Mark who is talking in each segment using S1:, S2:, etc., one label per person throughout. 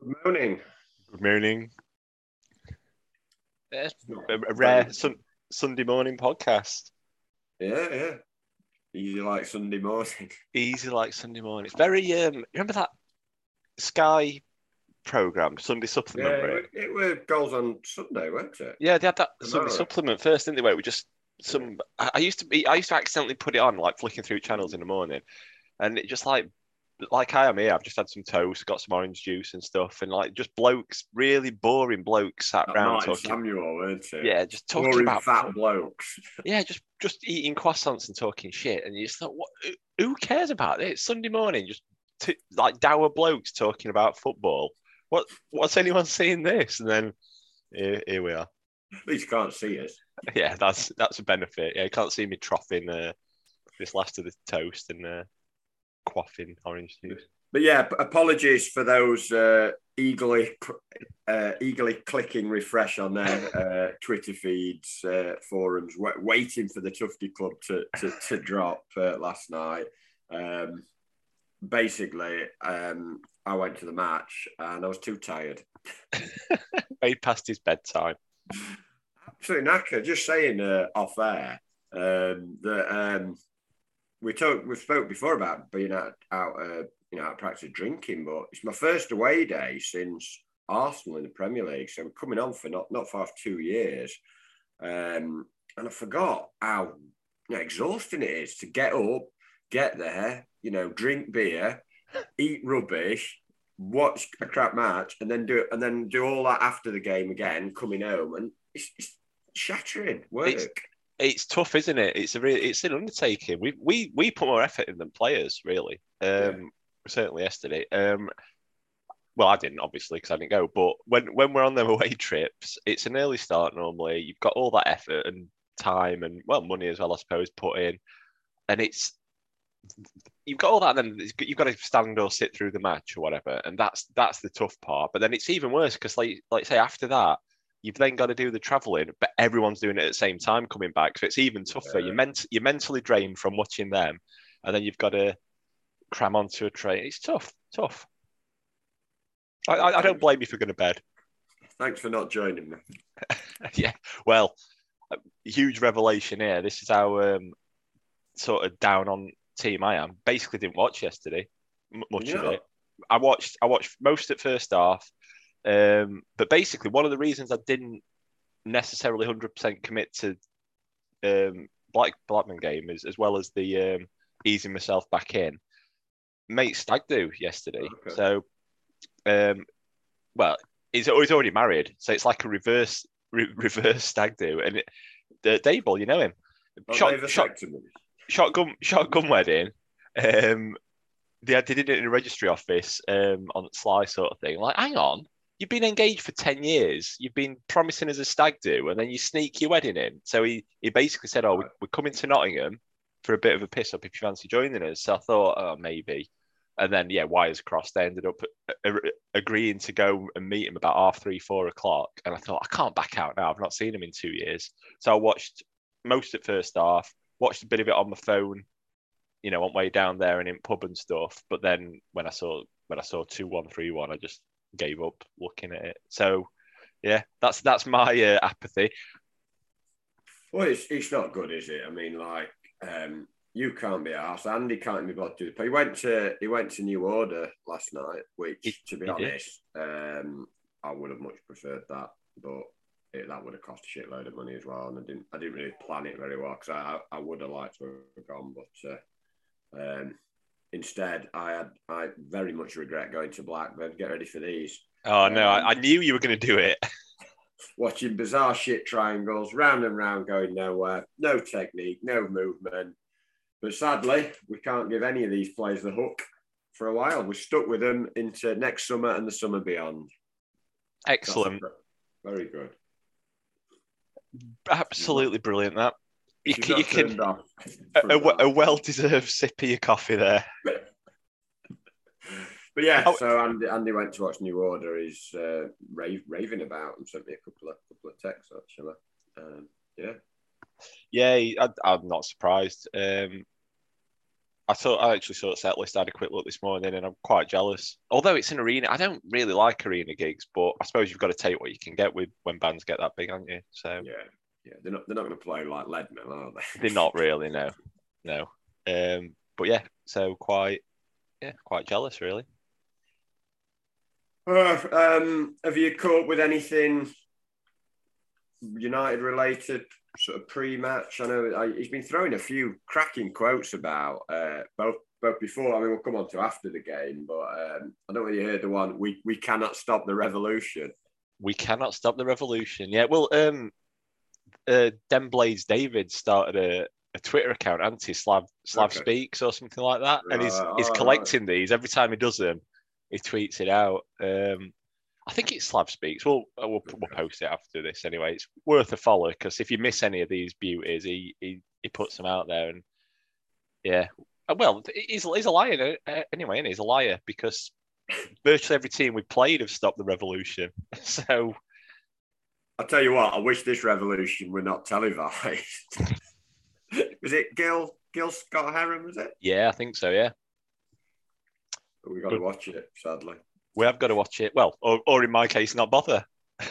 S1: Good morning.
S2: Good morning. Yeah, a, a
S1: very-
S2: rare sun, Sunday morning podcast.
S1: Yeah, yeah. Easy like Sunday morning.
S2: Easy like Sunday morning. It's very um remember that Sky program, Sunday
S1: Yeah,
S2: supplement?
S1: it,
S2: right?
S1: were- it were goals on Sunday, weren't it?
S2: Yeah, they had that Sunday supplement first, didn't they? Where it was just some. I, I used to be. I used to accidentally put it on, like flicking through channels in the morning, and it just like, like I am here. I've just had some toast, got some orange juice and stuff, and like just blokes, really boring blokes sat
S1: Martin
S2: talking.
S1: Samuel, weren't it?
S2: Yeah, just talking
S1: Boring
S2: about
S1: fat blokes.
S2: yeah, just just eating croissants and talking shit, and you just thought, what? who- cares about it? It's Sunday morning, just t- like dour blokes talking about football. What? What's anyone seeing this? And then here, here we are.
S1: At least you can't see us.
S2: Yeah, that's that's a benefit. Yeah, you can't see me troughing uh, this last of the toast and uh, quaffing orange juice.
S1: But yeah, apologies for those uh, eagerly uh, eagerly clicking refresh on their uh, Twitter feeds, uh, forums, wa waiting for the Tufty Club to, to, to drop uh, last night. Um, basically, um, I went to the match and I was too tired.
S2: Way past his bedtime.
S1: Absolutely knackered. Just saying uh, off air um, that um, we talked, we spoke before about being out, out uh, you know, out practice drinking, but it's my first away day since Arsenal in the Premier League. So I'm coming on for not not far two years, um, and I forgot how you know, exhausting it is to get up, get there, you know, drink beer, eat rubbish, watch a crap match, and then do it, and then do all that after the game again, coming home, and it's, it's shattering work.
S2: It's- It's tough, isn't it? It's a really, it's an undertaking. We we we put more effort in than players, really. Um,
S1: Yeah.
S2: certainly yesterday. Um, well, I didn't obviously because I didn't go. But when when we're on them away trips, it's an early start normally. You've got all that effort and time and well money as well, I suppose, put in, and it's you've got all that. And then you've got to stand or sit through the match or whatever, and that's that's the tough part. But then it's even worse because like like say after that. You've then got to do the travelling, but everyone's doing it at the same time coming back, so it's even tougher.
S1: Yeah.
S2: You're ment- you're mentally drained from watching them, and then you've got to cram onto a train. It's tough, tough. I, I, I don't blame you for going to bed.
S1: Thanks for not joining me.
S2: yeah, well, a huge revelation here. This is how um, sort of down on team I am. Basically, didn't watch yesterday, much of it. I watched. I watched most at first half, um, but basically, one of the reasons I didn't necessarily hundred percent commit to um, Black Blackman game is as well as the um, easing myself back in. Mate stag do yesterday,
S1: Okay.
S2: so um, well, he's, he's already married, so it's like a reverse re- reverse stag do. And it, the Dable, you know him,
S1: Oh,
S2: shot, shot, shotgun shotgun wedding. Um, they, they did it in a registry office um, on Sly sort of thing. Like, hang on, you've been engaged for ten years. You've been promising as a stag do, and then you sneak your wedding in. So he he basically said, "Oh, we- we're coming to Nottingham for a bit of a piss up if you fancy joining us." So I thought, oh, maybe. And then yeah, wires crossed. They ended up uh, uh, a- a- agreeing to go and meet him about half three, four o'clock. And I thought, I can't back out now. I've not seen him in two years. So I watched most at first half, watched a bit of it on my phone, you know, on way down there and in pub and stuff. But then when I saw when I saw two one three one, I just gave up looking at it. So yeah, that's that's my uh, apathy.
S1: Well, it's, it's not good, is it? I mean, like, um, you can't be asked. Andy can't be bothered to He went to he went to New Order last night, which, to be honest, um, I would have much preferred that, but it, that would have cost a shitload of money as well, and I didn't I didn't really plan it very well because I, I I would have liked to have gone, but uh, um, instead I had I very much regret going to Blackburn. Get ready for these.
S2: Oh no, I, I um, knew you were going to do it.
S1: watching bizarre shit triangles round and round going nowhere, no technique, no movement. But sadly, we can't give any of these players the hook for a while. We're stuck with them into next summer and the summer beyond.
S2: Excellent,
S1: Very good.
S2: absolutely brilliant. That you can, you can a, a, a well-deserved sip of your coffee there.
S1: But yeah,
S2: Oh.
S1: so Andy, Andy went to watch New Order. He's uh, rave, raving about and sent me a couple of couple of texts actually. Um, yeah,
S2: Yeah, I, I'm not surprised. Um, I thought I actually saw the set list. I had a quick look this morning, and I'm quite jealous. Although it's an arena, I don't really like arena gigs, but I suppose you've got to take what you can get with when bands get that big, aren't you? So
S1: yeah, yeah, they're not they're not going to play like Leadmill, are they?
S2: they're not really, no, no. Um, but yeah, so quite, yeah, quite jealous, really.
S1: Uh, um, have you caught with anything United related sort of pre-match? I know I, he's been throwing a few cracking quotes about uh, both both before. I mean, we'll come on to after the game, but um, I don't know if you heard the one. We we cannot stop the revolution.
S2: We cannot stop the revolution. Yeah, well, um, uh, Den Blades David started a, a Twitter account, anti Slav Slav
S1: Okay.
S2: Speaks or something like that, and he's
S1: Right,
S2: he's collecting these every time he does them. He tweets it out. Um, I think it's Slav Speaks. We'll uh, we'll, we'll post it after this anyway. It's worth a follow because if you miss any of these beauties, he he, he puts them out there, and yeah, Uh, well, he's he's a liar uh, anyway, and he's a liar because virtually every team we played have stopped the revolution. So
S1: I'll tell you what. I wish this revolution were not televised. was it Gil Gil Scott Heron? Was it?
S2: yeah, I think so. Yeah.
S1: But we got to watch it. Sadly.
S2: we have got to watch it. Well, or, or in my case, not bother.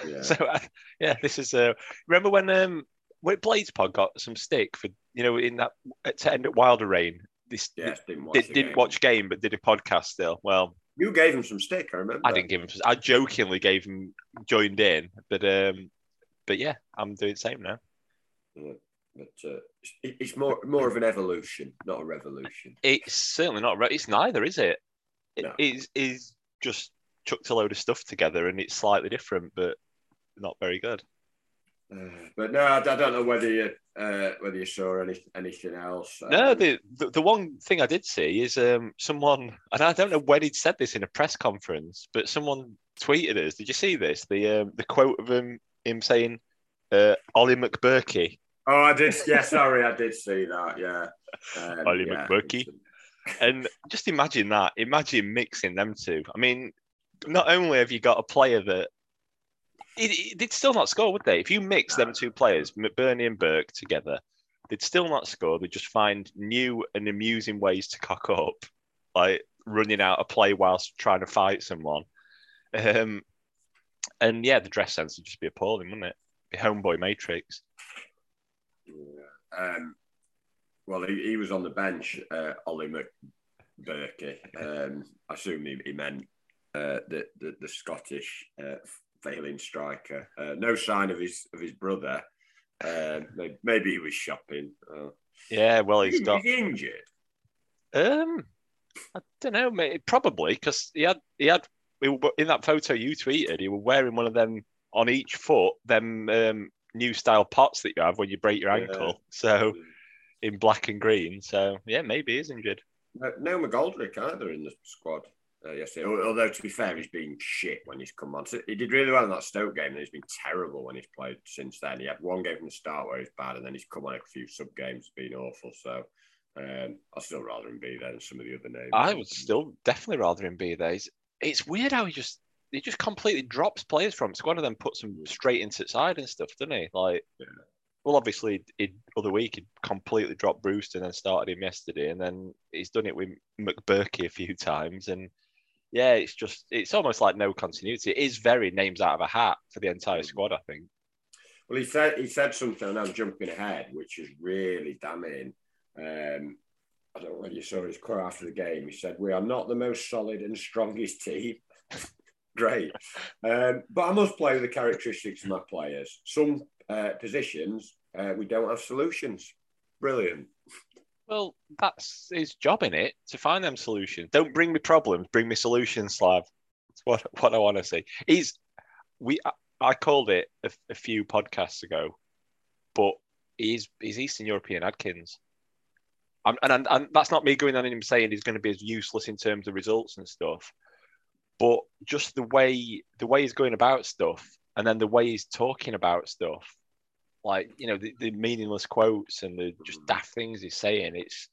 S1: Yeah.
S2: So uh, yeah, this is. Uh, remember when um when Blades Pod got some stick for you know in that to end at Wilder Reign. This
S1: yes, didn't watch.
S2: did, didn't
S1: game.
S2: watch game, but did a podcast still. Well,
S1: You gave him some stick. I remember.
S2: I didn't give him. I jokingly gave him joined in, but um, but yeah, I'm doing the same now.
S1: Yeah. But uh, it's more more of an evolution, not a revolution.
S2: It's certainly not. right. It's neither, is it? It
S1: No.
S2: is is just chucked a load of stuff together, and it's slightly different, but not very good.
S1: Uh, but no, I, I don't know whether you uh, whether you saw any anything else.
S2: No,
S1: Um,
S2: the, the the one thing I did see is um someone, and I don't know when he'd said this in a press conference, but someone tweeted us. Did you see this? The um, the quote of him him saying, uh, "Ollie McBurkey."
S1: Oh, I did. Yeah, sorry, I did see that. Yeah. Um,
S2: Ollie
S1: yeah,
S2: McBurkey. And just imagine that. Imagine mixing them two. I mean, not only have you got a player that it, it, they'd still not score, would they? If you mix them two players, McBurnie and Burke together, they'd still not score. They'd just find new and amusing ways to cock up, like running out a play whilst trying to fight someone. Um, and yeah, the dress sense would just be appalling, wouldn't it? Be homeboy matrix.
S1: Yeah. Um, well, he, he was on the bench, uh, Ollie McBurkey. Um, I assume he, he meant uh, the, the the Scottish uh, failing striker. Uh, no sign of his of his brother. Um, maybe, he was shopping. Uh,
S2: Yeah, well, he's got.
S1: he injured.
S2: Um, I don't know, mate. Probably because he had he had were- in that photo you tweeted. He was wearing one of them on each foot, them um, new style pots that you have when you break your
S1: Yeah.
S2: ankle. So in black and green. So yeah, maybe he's injured.
S1: No, no McGoldrick either in the squad uh, yesterday. Although to be fair, he's been shit when he's come on. So he did really well in that Stoke game, and he's been terrible when he's played since then. He had one game from the start where he's bad, and then he's come on a few sub games, been awful. So um, I'd still rather him be there than some of the other names.
S2: I would still definitely rather him be there. It's, it's weird how he just he just completely drops players from squad and then puts them straight into the side and stuff, doesn't he? Like,
S1: Yeah.
S2: well, obviously, in other week he completely dropped Brewster and then started him yesterday, and then he's done it with McBurkey a few times, and yeah, it's just it's almost like no continuity. It is very names out of a hat for the entire
S1: Mm.
S2: squad, I think.
S1: Well, he said he said something, and I'm jumping ahead, which is really damning. Um, I don't know whether you saw his quote after the game. He said, "We are not the most solid and strongest team." Great, um, but I must play with the characteristics of my players. Some uh, positions uh, we don't have solutions. Brilliant.
S2: Well, that's his job in it to find them solutions. Don't bring me problems, bring me solutions, Slav. That's what what I want to see. He's we I, I called it a, a few podcasts ago, but he's he's Eastern European Adkins. I'm, and, and and that's not me going on and him saying he's going to be as useless in terms of results and stuff, but just the way the way he's going about stuff, and then the way he's talking about stuff, like you know the, the meaningless quotes and the just daft things he's saying. It's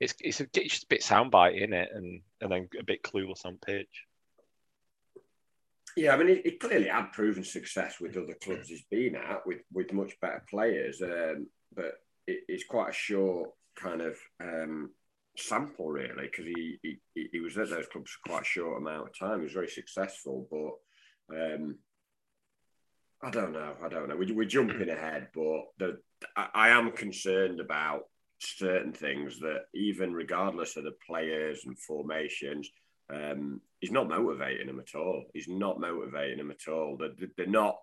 S2: it's it's, a, it's just a bit soundbite in it, and and then a bit clueless on pitch.
S1: Yeah, I mean, he, he clearly had proven success with other clubs he's been at with, with much better players, um, but it, it's quite a short kind of um, sample really because he, he he was at those clubs for quite a short amount of time. He was very successful, but um, I don't know. I don't know. We, we're jumping ahead, but the, I, I am concerned about certain things that even regardless of the players and formations, um, he's not motivating them at all. He's not motivating them at all. They're, they're not.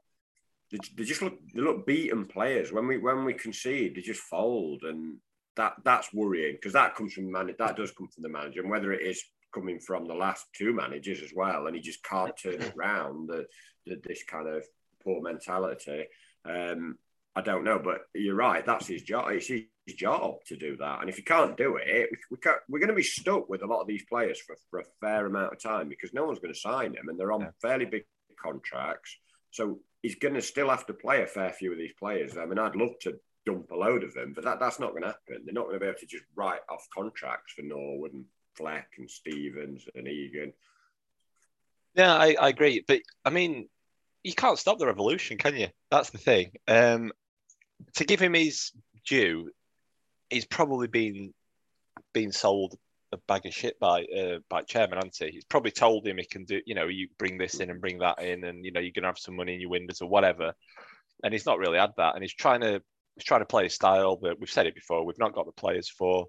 S1: They just look. They look beaten players. When we when we concede, they just fold, and that that's worrying because that comes from man. That does come from the manager, and whether it is coming from the last two managers as well, and he just can't turn it round. The, the, this kind of poor mentality. Um, I don't know, but you're right. That's his job. It's his job to do that. And if you can't do it, we can't, we're going to be stuck with a lot of these players for, for a fair amount of time because no one's going to sign them and they're on yeah. fairly big contracts. So he's going to still have to play a fair few of these players. I mean, I'd love to dump a load of them, but that, that's not going to happen. They're not going to be able to just write off contracts for Norwood and Fleck and Stevens and Egan.
S2: Yeah, I, I agree. But I mean, you can't stop the revolution, can you? That's the thing. Um, to give him his due, he's probably been been sold a bag of shit by uh, by chairman, hasn't he? He's probably told him he can do, you know, you bring this in and bring that in, and you know, you're gonna have some money in your windows or whatever. And he's not really had that, and he's trying to he's trying to play a style that we've said it before. We've not got the players for.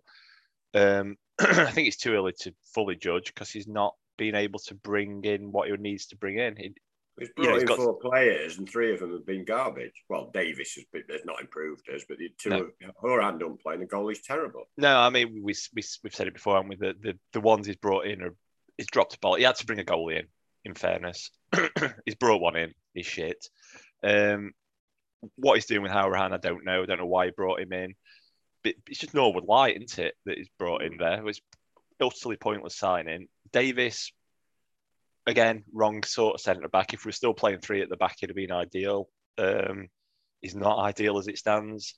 S2: Um, I think it's too early to fully judge because he's not being able to bring in what he needs to bring in.
S1: He's brought yeah, in got... four players, and three of them have been garbage. Well, Davies has, been, has not improved us, but the two no. of Hourihane don't play, and the goal is terrible.
S2: No, I mean we, we we've said it before, and with the, the the ones he's brought in are he's dropped a ball. He had to bring a goal in. In fairness, he's brought one in. He's shit. Um, what he's doing with Hourihane, I don't know. I don't know why he brought him in. But it's just Norwood Light, isn't it, that he's brought in there? It was utterly pointless signing. Davis again, wrong sort of centre back. If we're still playing three at the back, it'd have been ideal. Um, he's not ideal as it stands.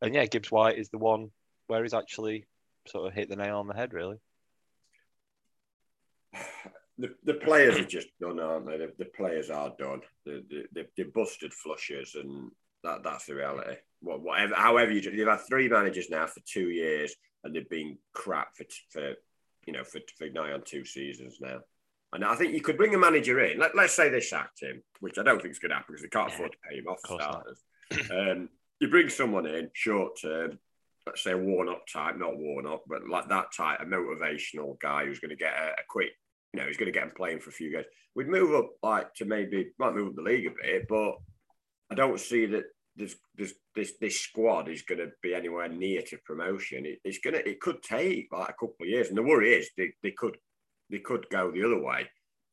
S2: And yeah, Gibbs White is the one where he's actually sort of hit the nail on the head, really.
S1: The, the players are just done, aren't they? The, the players are done. The, the, the, busted flushes, and that that's the reality. What, whatever, however you do, you've had three managers now for two years, and they've been crap for for you know for, for nigh on two seasons now. And I think you could bring a manager in. Let, us say they sacked him, which I don't think is going to happen because they can't afford to pay him off of starters. um, you bring someone in short term, let's say a Warnock type, not Warnock, but like that type, a motivational guy who's going to get a, a quick, you know, he's going to get him playing for a few games. We'd move up like to maybe might move up the league a bit, but I don't see that this this this, this squad is going to be anywhere near to promotion. It, it's gonna it could take like a couple of years, and the worry is they, they could they could go the other way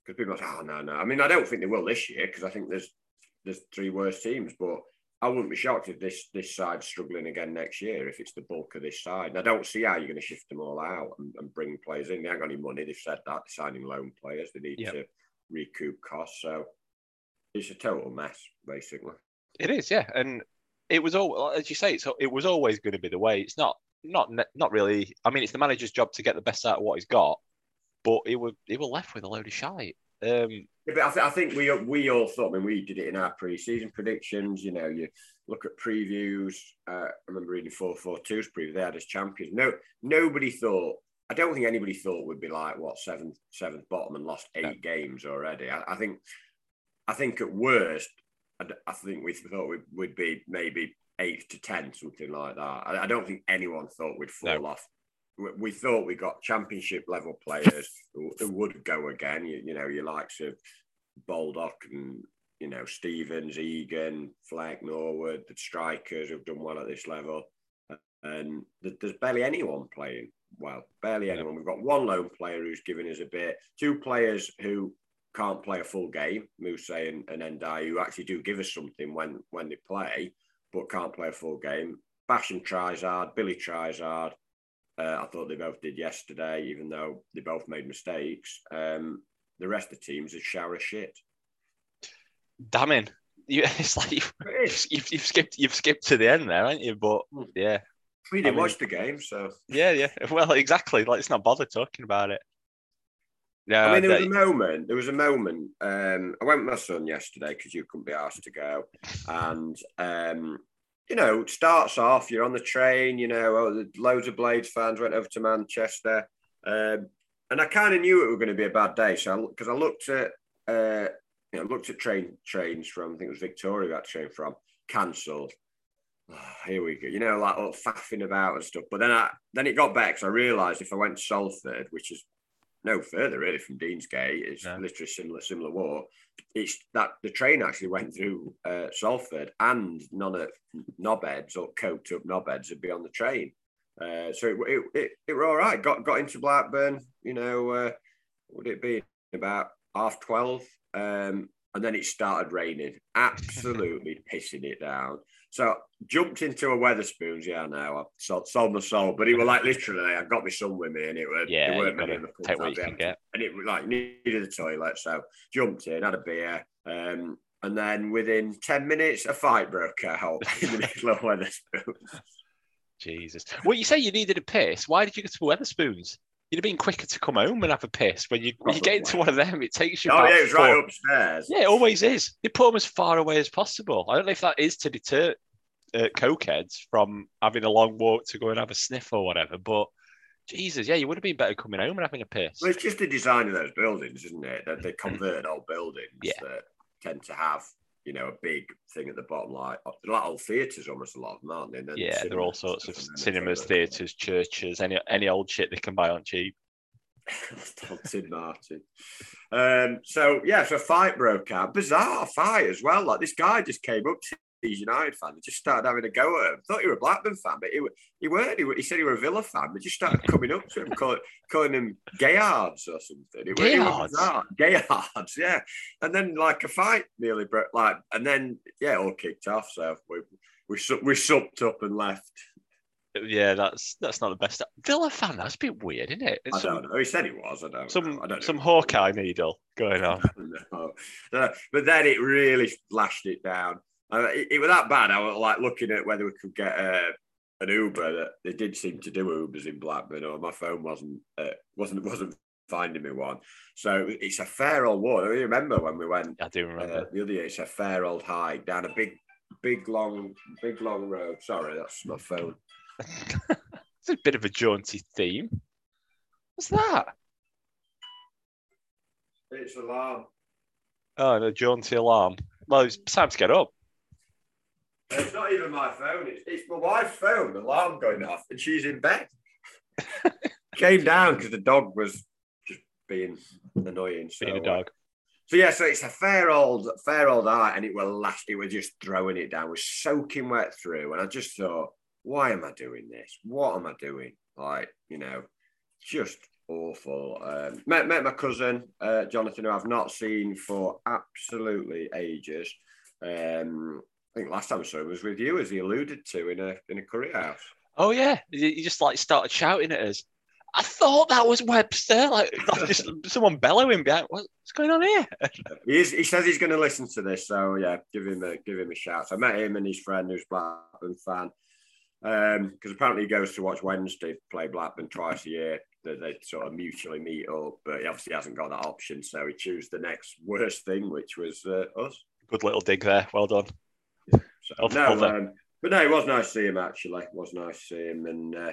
S1: because people say, "Oh ah, no, no." I mean, I don't think they will this year because I think there's there's three worse teams, but I wouldn't be shocked if this this side's struggling again next year if it's the bulk of this side. And I don't see how you're going to shift them all out and, and bring players in. They haven't got any money. They've said that they're signing loan players. They need yep. to recoup costs. So it's a total mess, basically.
S2: It is, yeah, and it was all as you say. So it was always going to be the way. It's not not not really. I mean, it's the manager's job to get the best out of what he's got but he were he were left with a load of shite. Um,
S1: yeah, but I, th- I, think we we all thought. I mean, we did it in our pre-season predictions. You know, you look at previews. Uh, I remember reading four four twos preview. They had as champions. No, nobody thought. I don't think anybody thought we'd be like what seventh seventh bottom and lost eight no. games already. I, I, think. I think at worst, I, I think we thought we'd, we'd, be maybe eight to ten, something like that. I, don't think anyone thought we'd fall no. off we thought we got championship level players who, who would go again. You, you, know, your likes of Baldock and you know Stevens, Egan, Fleck, Norwood, the strikers who've done well at this level, and there's barely anyone playing well. Barely anyone. We've got one lone player who's giving us a bit. Two players who can't play a full game, Mousset and, and Ndiaye, who actually do give us something when when they play, but can't play a full game. Basham tries hard, Billy tries hard, uh, I thought they both did yesterday, even though they both made mistakes. Um, the rest of the teams is shower of shit.
S2: Damning. You, it's like you've, you've, you've, skipped you've skipped to the end there, haven't you? But hmm. yeah,
S1: we didn't I mean, watch the game, so
S2: yeah, yeah. Well, exactly. Like, let's not bother talking about it.
S1: Yeah, I mean, there was a moment. There was a moment. Um, I went with my son yesterday because you couldn't be asked to go, and um, you know, starts off, you're on the train, you know, oh, loads of Blades fans went over to Manchester. Um, and I kind of knew it was going to be a bad day. So, because I, I, looked at, uh, you know, looked at train trains from, I think it was Victoria that train from, cancelled. Oh, here we go. You know, like all faffing about and stuff. But then I then it got back because I realised if I went to Salford, which is no further really from Deansgate, it's no. literally similar similar walk. It's that the train actually went through uh, Salford and none of knobheads or coked up knobheads would be on the train. Uh, so it, it, it, it were all right. Got got into Blackburn, you know, uh, would it be about half 12? Um, and then it started raining, absolutely pissing it down. So jumped into a Wetherspoons. Yeah, now I've sold, sold, my soul, but it was like literally, I got my son with me, and it was
S2: yeah,
S1: it
S2: weren't many in the take what you can get.
S1: and it was like needed a toilet, so jumped in, had a beer, um, and then within ten minutes, a fight broke out in the middle of Wetherspoons.
S2: Jesus, well, you say you needed a piss. Why did you go to Wetherspoons? You'd have been quicker to come home and have a piss. When you when you get into one of them, it takes you.
S1: Oh yeah, it's right upstairs.
S2: Yeah, it always is. They put them as far away as possible. I don't know if that is to deter uh, cokeheads from having a long walk to go and have a sniff or whatever, but. Jesus, yeah, you would have been better coming home and having a piss.
S1: Well, it's just the design of those buildings, isn't it? That they convert old buildings
S2: yeah.
S1: that tend to have you know, a big thing at the bottom, like like old theatres, almost a lot of them, aren't they?
S2: yeah, there are all sorts of cinemas, theatres, churches, any any old shit they can buy on cheap.
S1: Tim Martin. Um, so yeah, so a fight broke out. Bizarre fight as well. Like this guy just came up to these United fan and just started having a go at him. Thought he were a Blackburn fan, but he, he weren't. He, he said he were a Villa fan, but just started coming up to him, calling, calling him Gayards or something. It,
S2: Gayards?
S1: Gayards, yeah. And then like a fight nearly broke, like, and then yeah, all kicked off. So we we we supped up and left.
S2: Yeah, that's that's not the best. Villa fan, that's a bit weird, isn't it?
S1: It's I some, don't know. He said he was. I don't.
S2: Some
S1: know. I don't
S2: some Hawkeye needle going on.
S1: no. no. Uh, but then it really lashed it down. Uh, it, it, was that bad. I was like looking at whether we could get uh, an Uber. That they did seem to do Ubers in Blackburn, or my phone wasn't uh, wasn't wasn't finding me one. So it's a fair old walk. I remember when we went.
S2: I do remember uh,
S1: the other year. It's a fair old hike down a big, big long, big long road. Sorry, that's my phone.
S2: it's a bit of a jaunty theme. What's that?
S1: It's alarm.
S2: Oh, a jaunty alarm. Well, it's time to get up.
S1: It's not even my phone. It's, it's my wife's phone. The alarm going off, and she's in bed. Came down because the dog was just being annoying.
S2: So, being a dog.
S1: So yeah, so it's a fair old, fair old art, and it will last. It was just throwing it down, was soaking wet through, and I just thought, why am I doing this? What am I doing? Like, you know, just awful. Um, met met my cousin uh, Jonathan, who I've not seen for absolutely ages. Um, I think last time I saw him was with you, as he alluded to in a in a curry house.
S2: Oh yeah, he just like started shouting at us. I thought that was Webster, like just someone bellowing behind. What's going on here?
S1: he, is, he says he's going to listen to this, so yeah, give him a give him a shout. So I met him and his friend, who's Blackburn fan, because um, apparently he goes to watch Wednesday play Blackburn twice a year. That they sort of mutually meet up, but he obviously hasn't got that option, so he chose the next worst thing, which was uh, us.
S2: Good little dig there. Well done.
S1: So, no, um, but no, it was nice to see him actually. It was nice to see him and uh,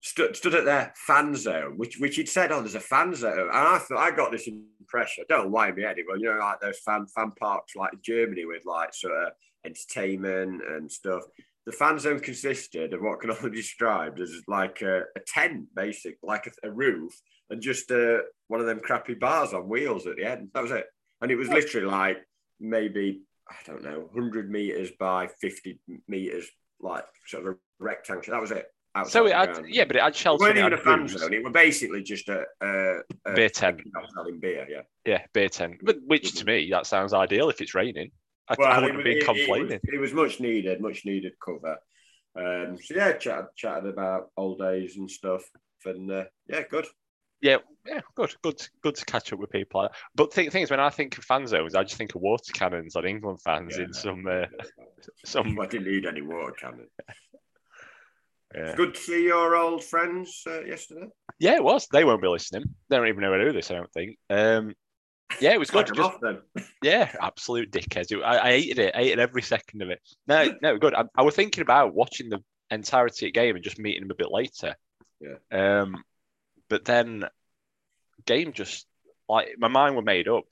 S1: stood stood at their fan zone, which which he'd said, "Oh, there's a fan zone," and I thought I got this impression. I don't know why in my head it, but you know, like those fan fan parks like in Germany with like sort of entertainment and stuff the fan zone consisted of what can only be described as like a, a tent, basic, like a, a roof, and just uh, one of them crappy bars on wheels at the end. That was it. And it was literally like maybe, I don't know, 100 meters by 50 meters, like sort of a rectangle. That was it.
S2: So it had, yeah, but it had shelter.
S1: It wasn't even a fan zone. It was basically just a, a,
S2: a beer tent.
S1: Selling beer, yeah.
S2: Yeah, beer tent. But which to me that sounds ideal if it's raining. I, well, I wouldn't be complaining.
S1: It was, it was, much needed, much needed cover. Um, so yeah, chatted, chatted about old days and stuff, and uh, yeah, good.
S2: Yeah, yeah, good, good, good to catch up with people. But the thing is, when I think of fan zones, I just think of water cannons on England fans yeah, in some uh, some.
S1: I didn't need any water cannon. yeah. Good to see your old friends uh, yesterday.
S2: Yeah, it was. They won't be listening. They don't even know who this. I don't think. Um, Yeah, it was good.
S1: Slag 'em
S2: Just-
S1: off then.
S2: yeah, absolute dickheads. I, I hated it. I hated every second of it. No, no, good. I, I was thinking about watching the entirety of the game and just meeting him a bit later.
S1: Yeah.
S2: Um, but then game just like my mind were made up.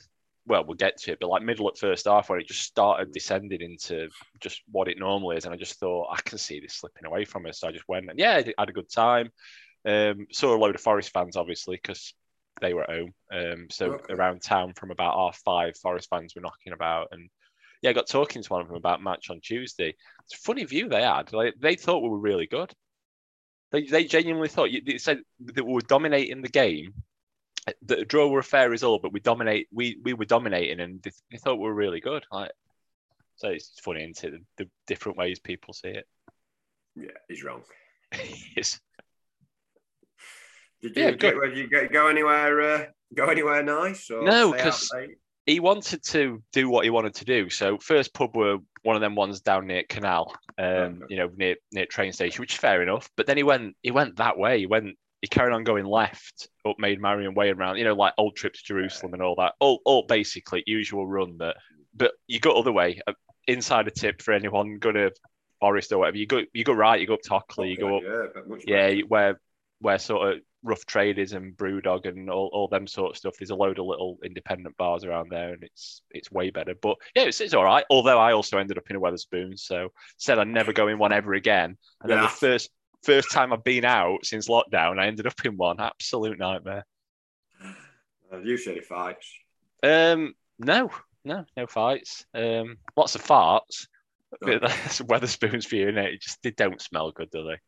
S2: Well, we'll get to it, but like middle at first half when it just started descending into just what it normally is, and I just thought I can see this slipping away from us. So I just went and yeah, I had a good time. Um, saw a load of Forest fans obviously because they were at home. Um, so
S1: Okay.
S2: around town from about half five, Forest fans were knocking about, and yeah, I got talking to one of them about match on Tuesday. It's a funny view they had. Like they thought we were really good. They they genuinely thought you they said that we were dominating the game. The draw were a fair result, but we dominate. We we were dominating, and they, they thought we were really good. Like, so it's funny, isn't it? The, the different ways people see it.
S1: Yeah, he's wrong.
S2: It's-
S1: Did you,
S2: Yeah,
S1: get, did you go anywhere? Uh, go anywhere nice? Or
S2: No,
S1: stay out
S2: 'cause-
S1: late?
S2: he wanted to do what he wanted to do. So first pub were one of them ones down near Canal, um, you know, near near train station, which is fair enough. But then he went he went that way. He went he carried on going left up Maid Marian Way and round, you know, like old trip to Jerusalem and all that. All all basically usual run that. But you go other way. Uh, Inside a tip for anyone going to Forest or whatever. You go you go right. You go up to Hockley. You go up
S1: Yeah, much
S2: yeah, where where sort of rough traders and brewdog and all, all them sort of stuff. There's a load of little independent bars around there, and it's it's way better. But yeah, it's, it's all right. Although I also ended up in a Wetherspoon, so said I'd never go in one ever again. And then the first first time I've been out since lockdown, I ended up in one. Absolute nightmare.
S1: Have you seen any fights?
S2: Um, no, no, no fights. Um, lots of farts. But that's Wetherspoons for you, innit? It just they don't smell good, do they?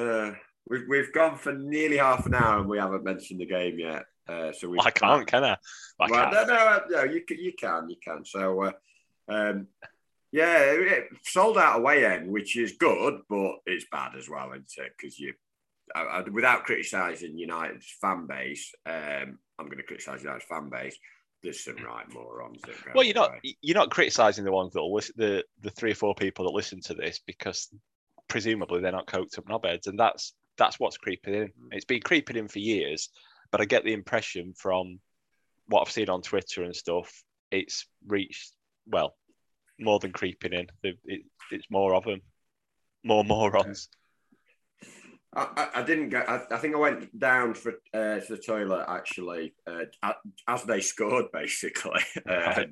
S1: Uh, we've we've gone for nearly half an hour and we haven't mentioned the game yet. Uh, so we
S2: I can't, can I? I
S1: well,
S2: can't.
S1: no, no, no, you can, you can, you can. So, uh, um, yeah, it sold out away end, which is good, but it's bad as well, isn't it? Because you, I, I, without criticising United's fan base, um, I'm going to criticise United's fan base. There's some right morons. That
S2: Well, you're not
S1: away.
S2: you're not criticizing the ones that listen, the the three or four people that listen to this because presumably they're not coked up knobheads, and that's that's what's creeping in. It's been creeping in for years, but I get the impression from what I've seen on Twitter and stuff, it's reached well more than creeping in. It, it, it's more of them, more morons.
S1: I, I, I didn't get. I, I think I went down for uh, to the toilet actually uh, as they scored. Basically, uh,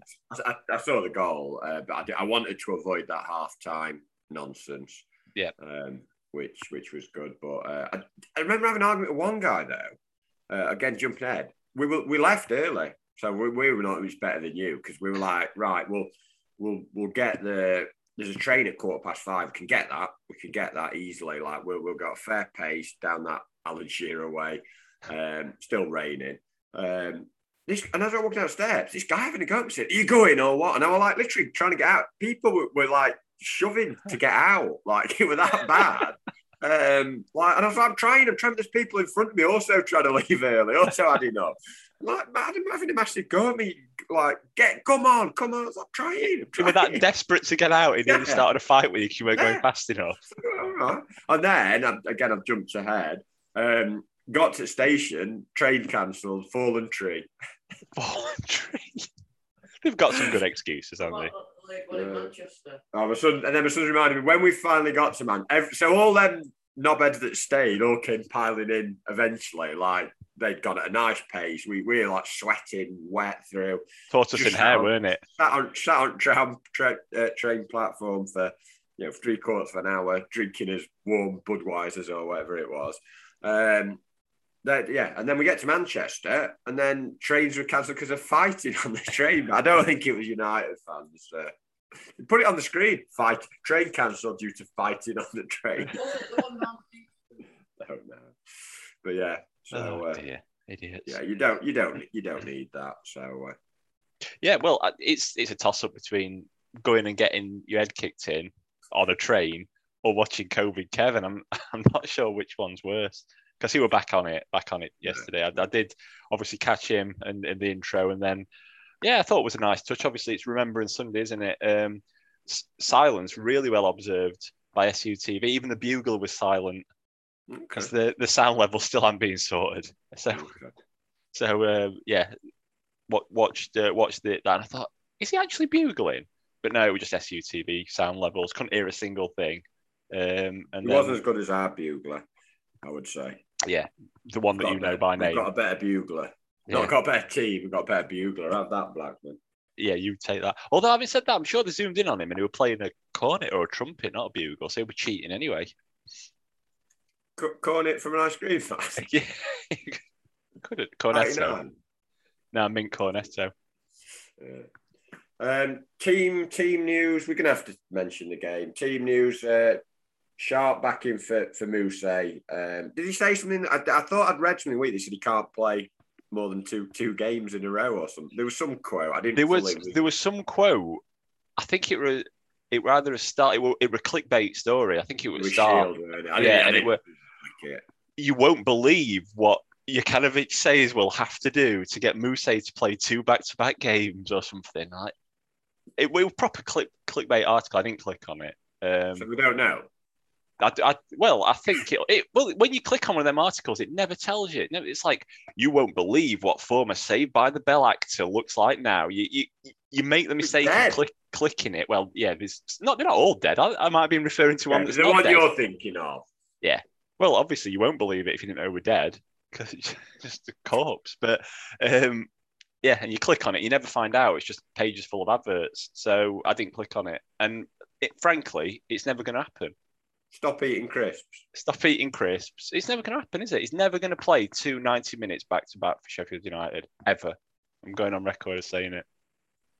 S1: I, I saw the goal, uh, but I, did- I wanted to avoid that half time nonsense.
S2: Yeah.
S1: um, which which was good. But uh, I, I remember having an argument with one guy though. Uh, again, jumping ahead, we were, we left early, so we, we were not much better than you because we were like, right, we'll we'll we'll get the there's a train at quarter past five. We can get that. We can get that easily. Like we'll we'll go a fair pace down that Alan Shearer way. Um, still raining. Um, this and as I walked downstairs, this guy having a go at me said, Are you going or what? And I was like literally trying to get out. People were, were like shoving to get out. Like it was that bad. Um, like, and I was like, I'm trying, I'm trying. There's people in front of me also trying to leave early, also had enough. Like, man, I'm having a massive go at me. Like, get, come on, come on. I was like, trying, I'm
S2: You
S1: trying.
S2: were that desperate to get out, and
S1: Yeah.
S2: you started a fight with you 'cause you weren't going fast enough.
S1: All right. And then um, again, I've jumped ahead. Um, got to the station, train cancelled, fallen tree.
S2: Voluntary. They've got some good excuses, haven't they?
S3: Like one in
S1: Yeah.
S3: Manchester.
S1: Oh, my son, and then my son reminded me when we finally got to man. Every, so all them knobheads that stayed all came piling in eventually. Like they'd gone at a nice pace. We, we were like sweating, wet through.
S2: Tortoise
S1: Just
S2: in hair,
S1: out.
S2: weren't it?
S1: Sat on sat on tram, tra- uh, train platform for you know three quarters of an hour, drinking as warm Budweisers or whatever it was. Um, that, yeah, and then we get to Manchester, and then trains were cancelled because of fighting on the train. I don't think it was United fans. Uh, put it on the screen. Fight train cancelled due to fighting on the train.
S3: The one man-
S1: I don't know, but yeah. So
S2: oh
S1: uh,
S2: idiots.
S1: yeah, you don't, you don't, you don't need that. So uh,
S2: Yeah, well, uh, it's it's a toss up between going and getting your head kicked in on a train or watching COVID Kevin. I'm I'm not sure which one's worse because he were back on it, back on it yesterday. I, I did obviously catch him in, in the intro, and then yeah, I thought it was a nice touch. Obviously, it's Remembering Sunday, isn't it? Um, s- silence really well observed by SUTV. Even the bugle was silent because
S1: okay.
S2: the the sound level still hadn't been sorted. So
S1: Okay.
S2: So um, yeah, what watched uh, watched it that and I thought, is he actually bugling? But no, it was just SUTV sound levels. Couldn't hear a single thing. Um, and
S1: He
S2: then,
S1: wasn't as good as our bugler, I would say.
S2: Yeah, the one that you know
S1: better-
S2: by name.
S1: we've got a better bugler.
S2: Yeah.
S1: Not got a better team. We've got a better bugler. Have that, Blackman.
S2: Yeah, you take that. Although having said that, I'm sure they zoomed in on him and he was playing a cornet or a trumpet, not a bugle, so he was cheating anyway.
S1: C- cornet from an ice cream fan.
S2: yeah, could have cornetto.
S1: 99.
S2: No, mint cornetto.
S1: Yeah. Um, team team news. We're gonna have to mention the game. Team news. Uh, Sharp back in for for Mousset. Um, did he say something? I, I thought I'd read something week. They said he can't play more than two two games in a row or something. There was some quote. I didn't.
S2: There was
S1: read.
S2: there was some quote. I think it was it was either a start. It was, it was a clickbait story. I think it
S1: It
S2: was
S1: was
S2: start.
S1: Shield, it?
S2: Yeah,
S1: I didn't- I
S2: and it were-
S1: like it.
S2: You won't believe what Jokanovic says we'll have to do to get Mousset to play two back to back games or something. Like it was proper click clickbait article. I didn't click on it. Um,
S1: So we don't know.
S2: I, I, well, I think it, it. Well, when you click on one of them articles, it never tells you. It's like you won't believe what former Saved by the Bell actor looks like now. You you, you make the mistake of click, clicking it. Well, yeah, there's not. They're not all dead. I, I might have been referring to one
S1: Yeah,
S2: that's
S1: the
S2: not
S1: one
S2: dead.
S1: you're thinking of. Yeah.
S2: Well, obviously you won't believe it if you didn't know we're dead because it's just a corpse. But um, yeah, and you click on it, you never find out. It's just pages full of adverts. So I didn't click on it, and it, frankly, it's never going to happen.
S1: Stop eating crisps.
S2: Stop eating crisps. It's never going to happen, is it? He's never going to play two 90 minutes back to back for Sheffield United ever. I'm going on record as saying it.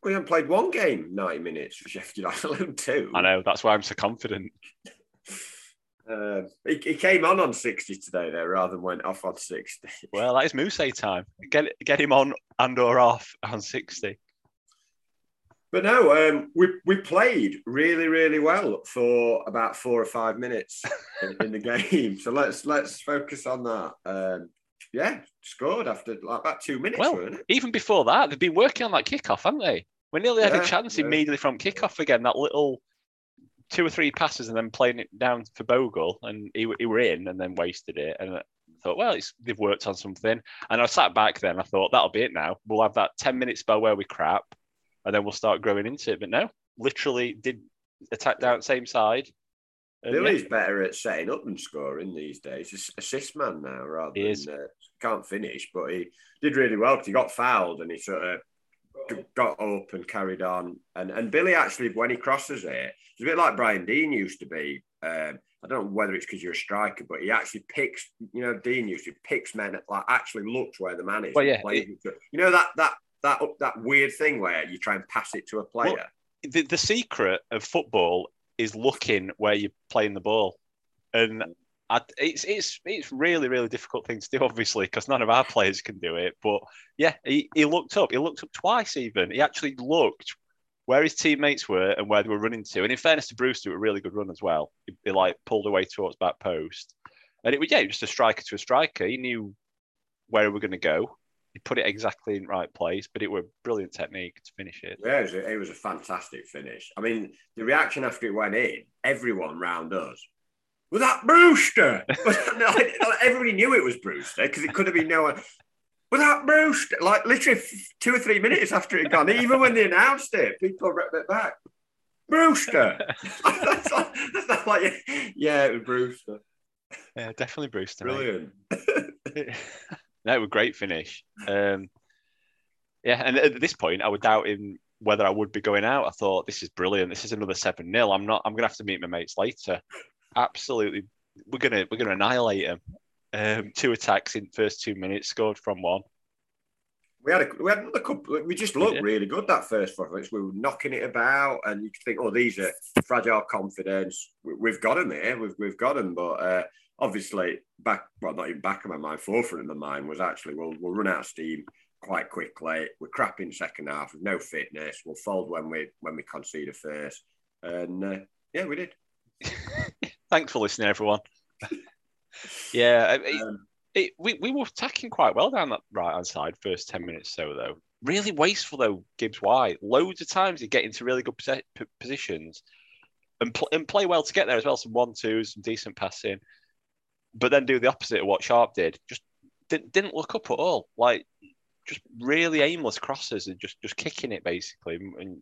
S1: We haven't played one game 90 minutes for Sheffield United, alone two.
S2: I know that's why I'm so confident.
S1: Uh, he, he came on on 60 today, though, rather than went off on 60.
S2: Well, that is Mousset time. Get get him on and or off on 60.
S1: But no, um, we we played really, really well for about four or five minutes in, in the game. So let's let's focus on that. Um, yeah, scored after like about two minutes,
S2: Well? Even before that, they've been working on that kickoff, haven't they? We nearly had
S1: Yeah,
S2: a chance
S1: yeah.
S2: immediately from kickoff again. That little two or three passes and then playing it down for Bogle, and he, he were in and then wasted it. And I thought, well, it's, they've worked on something. And I sat back then. I thought that'll be it now. We'll have that ten minute spell where we crap, and then we'll start growing into it. But no, literally did attack down same side. Yeah,
S1: Billy's better at setting up and scoring these days. He's assist man now rather
S2: He
S1: than. Uh, can't finish, but he did really well because he got fouled and he sort of got up and carried on. And and Billy actually, when he crosses it, it's a bit like Brian Deane used to be. Um, I don't know whether it's because you're a striker, but he actually picks. You know, Deane used to picks men that, like actually looks where the man is.
S2: Well, yeah,
S1: it you know that that that that weird thing where you try and pass it to a player.
S2: the, the secret of football is looking where you're playing the ball, and I, it's it's it's really really difficult thing to do, obviously, because none of our players can do it. But yeah, he, he looked up. He looked up twice. Even he actually looked where his teammates were and where they were running to. And in fairness to Bruce, Brewster, a really good run as well. He, he like pulled away towards back post, and it was yeah, just a striker to a striker. He knew where we were going to go. He put it exactly in the right place, but it was brilliant technique to finish it.
S1: Yeah, it was, a, it was a fantastic finish. I mean, the reaction after it went in, everyone round us, was that Brewster? Everybody knew it was Brewster because it could have been no one. Was that Brewster? Like literally two or three minutes after it had gone, even when they announced it, people ripped it back. Brewster. that's, like, that's not like, yeah, it was Brewster.
S2: Yeah, definitely Brewster.
S1: Brilliant.
S2: No, a great finish. Um, yeah, and at this point, I was doubting whether I would be going out. I thought this is brilliant. This is another seven 0 I'm not. I'm gonna have to meet my mates later. Absolutely, we're gonna we're gonna annihilate them. Um, two attacks in first two minutes, scored from one.
S1: We had a, we had another couple. We just looked really good that first four minutes. We were knocking it about, and you could think, "Oh, these are fragile confidence. We, we've got them here. We've we've got them." But uh, obviously, back well, not even back of my mind, forefront of my mind was actually, "We'll we'll run out of steam quite quickly. We're crap in second half with no fitness. We'll fold when we when we concede a first. And uh, yeah, we did.
S2: Thanks for listening, everyone. yeah, it,
S1: Um,
S2: it, we we were attacking quite well down that right hand side first ten minutes so though. Really wasteful though, Gibbs White. Loads of times you get into really good posi- positions and pl- and play well to get there as well. Some one twos, some decent passing, but then do the opposite of what Sharp did. Just didn't didn't look up at all. Like just really aimless crosses and just just kicking it basically and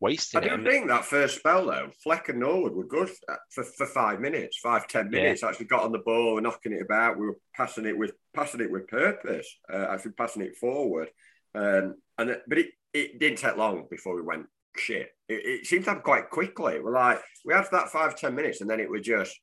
S2: wasting
S1: I
S2: it.
S1: do think that first spell though, Fleck and Norwood were good for, for five minutes, five ten minutes. Actually got on the ball, and knocking it about. We were passing it with passing it with purpose. Uh, actually passing it forward, um, and but it, it didn't take long before we went shit. It, it seemed to happen quite quickly. We're like we had that five ten minutes, and then it was just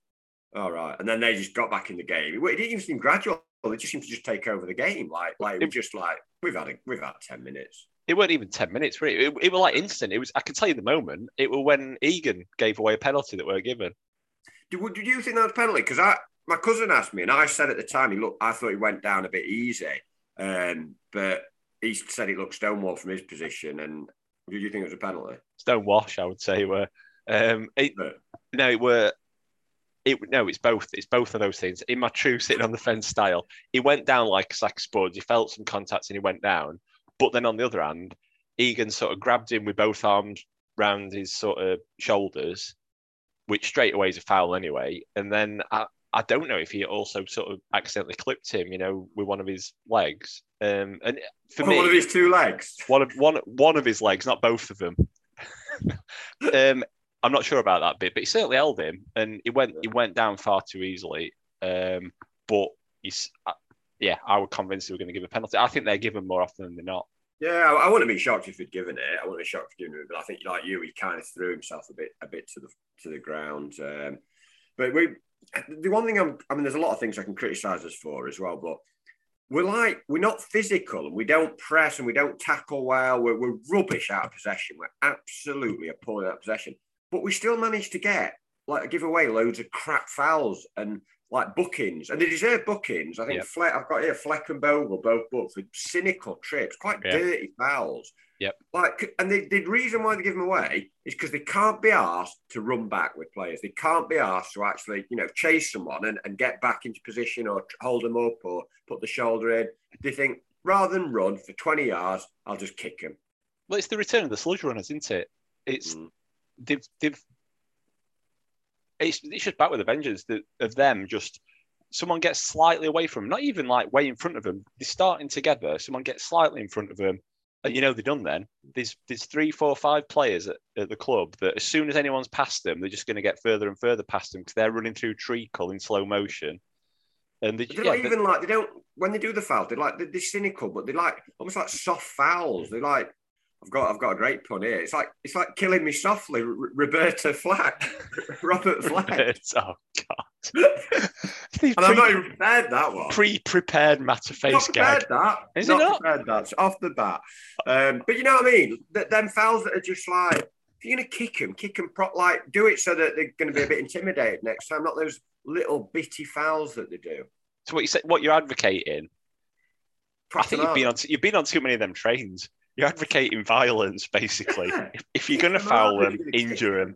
S1: all right, and then they just got back in the game. It, it didn't even seem gradual. It just seemed to just take over the game. Like like it was just like we've had a, we've had ten minutes.
S2: it weren't even ten minutes. Really. It, it was like instant. It was. I can tell you the moment. It was when Egan gave away a penalty that we were given.
S1: Did, did you think that was a penalty? Because I, my cousin asked me, and I said at the time, he looked. I thought he went down a bit easy, um, but he said it looked stonewall from his position. And did you think it was a penalty?
S2: Stone wash, I would say. Were um, it, no, it were. It no, it's both. It's both of those things. In my true sitting on the fence style, he went down like a sack of spuds. He felt some contact and he went down. But then on the other hand, Egan sort of grabbed him with both arms round his sort of shoulders, which straight away is a foul anyway. And then I, I don't know if he also sort of accidentally clipped him, you know, with one of his legs. Um, and for
S1: Oh,
S2: me,
S1: one of his two legs.
S2: one of one one of his legs, not both of them. um, I'm not sure about that bit, but he certainly held him, and he went he went down far too easily. Um, but he's, uh, yeah, I was convinced they were going to give a penalty. I think they're given more often than they're not.
S1: Yeah, I, I wouldn't be shocked if he'd given it. I wouldn't be shocked if he'd given it, but I think like you, he kind of threw himself a bit a bit to the to the ground. Um, but we, the one thing I'm, I mean, there's a lot of things I can criticise us for as well, but we're like we're not physical and we don't press and we don't tackle well. We're, we're rubbish out of possession. We're absolutely appalling out of possession, but we still manage to get like give away loads of crap fouls and like bookings, and they deserve bookings. I think
S2: Yep.
S1: Fleck, I've got here Fleck and Bogle both booked for cynical trips, quite
S2: Yeah.
S1: dirty fouls.
S2: Yep.
S1: Like, and the, the reason why they give them away is because they can't be asked to run back with players. They can't be asked to actually, you know, chase someone and, and get back into position or hold them up or put the shoulder in. They think rather than run for 20 yards, I'll just kick him.
S2: Well, it's the return of the sludge runners, isn't it? It's
S1: Mm.
S2: They've they've it's it's just back with a vengeance that, of them just someone gets slightly away from them, not even like way in front of them. They're starting together. Someone gets slightly in front of them, and you know they're done. Then there's there's three, four, five players at, at the club that as soon as anyone's past them, they're just going to get further and further past them because they're running through treacle in slow motion. And they, yeah,
S1: even like, they don't, when they do the foul, they're like, they're, they're cynical, but they're like almost like soft fouls. They're like, I've got, I've got a great pun here. It's like, it's like killing me softly, R- Roberta Flack, Robert Flack.
S2: oh God!
S1: And I'm not even prepared that one.
S2: pre-prepared matter
S1: not
S2: face
S1: prepared
S2: gag.
S1: that.
S2: Is it
S1: not,
S2: not?
S1: prepared that. It's off the bat. Um, but you know what I mean? Th- them fouls that are just like, if you're going to kick them, kick them prop like, do it so that they're going to be a bit intimidated next time, not those little bitty fouls that they do.
S2: So what you say, what you're advocating? I think you've been on you've been on too many of them trains. You're advocating violence, basically. If, if you're going to foul them,
S1: you're gonna kick
S2: injure them.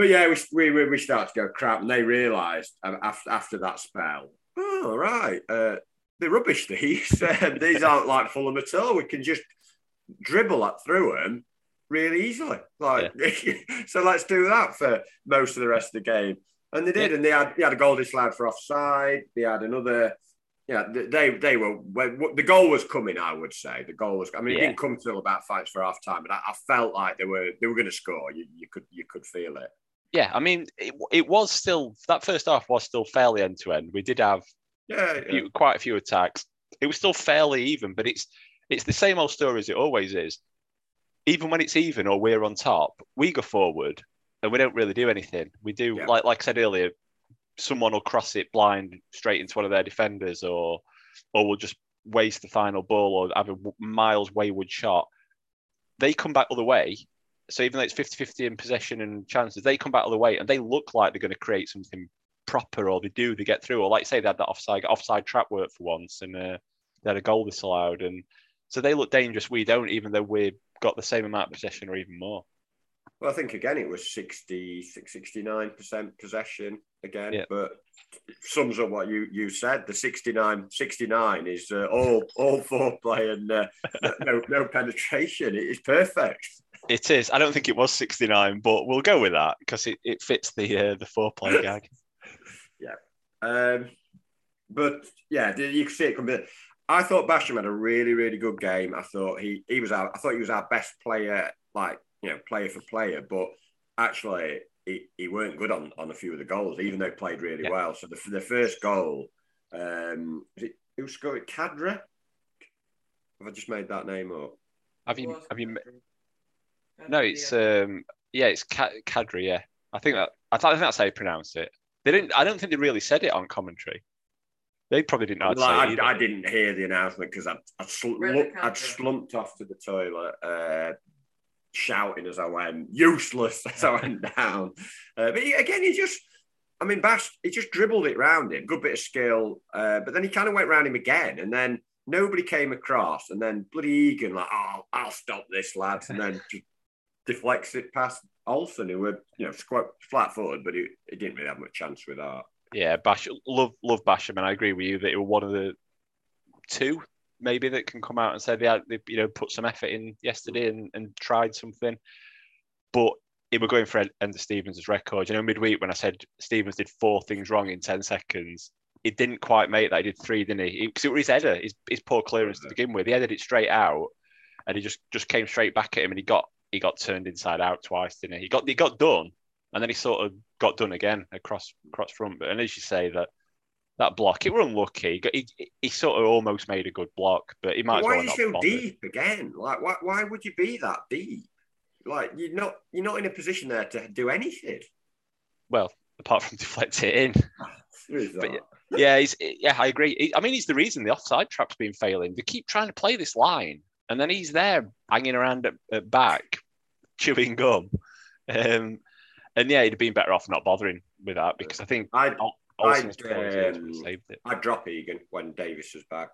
S1: But yeah, we we, we started to go crap, and they realised um, after after that spell, oh right, uh, they're rubbish. These these aren't like Fulham at all. We can just dribble that through them really easily. Like so, let's do that for most of the rest of the game, and they did. And they had they had a goal disallowed for offside. They had another. Yeah, they they were when- the goal was coming. I would say the goal was. I mean, it
S2: Yeah.
S1: didn't come till about five for half time, but I, I felt like they were they were going to score. You, you could you could feel it.
S2: Yeah, I mean, it, it was still that first half was still fairly end to end. We did have
S1: Yeah,
S2: a few, quite a few attacks. It was still fairly even, but it's it's the same old story as it always is. Even when it's even or we're on top, we go forward and we don't really do anything. We do
S1: Yeah.
S2: like like I said earlier, someone will cross it blind straight into one of their defenders, or or we'll just waste the final ball or have a miles wayward shot. They come back other way. So even though it's 50-50 in possession and chances, they come back the other way and they look like they're going to create something proper, or they do, they get through, or like say they had that offside offside trap work for once, and uh, they had a goal disallowed, and so they look dangerous. We don't, even though we've got the same amount of possession or even more.
S1: Well, I think again it was 60, 69% possession again,
S2: Yeah.
S1: but sums up what you, you said. The 69, 69 is uh, all all foreplay and uh, no, no penetration. It is perfect.
S2: It is. I don't think it was 69, but we'll go with that because it, it fits the uh, the foreplay gag. Yeah.
S1: Um, but yeah, you can see it coming. I thought Basham had a really, really good game. I thought he he was our I thought he was our best player, like you know, player for player. But actually, he, he weren't good on, on a few of the goals, even though he played really yeah. well. So the the first goal, um, it, who scored? Khadra. Have I just made that name up?
S2: Have you? Have you? No, it's um, yeah, it's Kadri. Yeah, I think that I, th- I think that's how you pronounce it. They didn't. I don't think they really said it on commentary. They probably didn't know.
S1: Like, I, I, didn't hear the announcement because I'd, I'd, sl- I'd, slumped off to the toilet, uh, shouting as I went, useless as I went down. Uh, but he, again, he just, I mean, Bash, he just dribbled it round him, good bit of skill. Uh, but then he kind of went round him again, and then nobody came across, and then bloody Egan like, oh, I'll stop this, lad, and then just deflects it past Olsen, who were you know quite flat footed, but he, he didn't really have much chance with that.
S2: Yeah, Bash, love love Basham, and I agree with you that he was one of the two maybe that can come out and say they, had, they you know put some effort in yesterday and, and tried something, but if we're going for Enda Stevens' record. You know, midweek when I said Stevens did four things wrong in ten seconds, it didn't quite make that. He did three, didn't he? Because it was his header, his, his poor clearance to begin with. He headed it straight out, and he just just came straight back at him, and he got he got turned inside out twice, didn't he? He got he got done, and then he sort of got done again across across front. But and as you say that that block, it were unlucky. He, he, he sort of almost made a good block, but he might.
S1: Why
S2: well
S1: are you so deep again? Like why why would you be that deep? Like you're not you're not in a position there to do anything.
S2: Well, apart from deflect it in. but, yeah, he's, yeah, I agree. I mean, he's the reason the offside trap's been failing. They keep trying to play this line, and then he's there hanging around at, at back, chewing gum. Um, and yeah, he'd have been better off not bothering with that because I think
S1: I'd, I'd, um, I'd drop Egan when Davies was back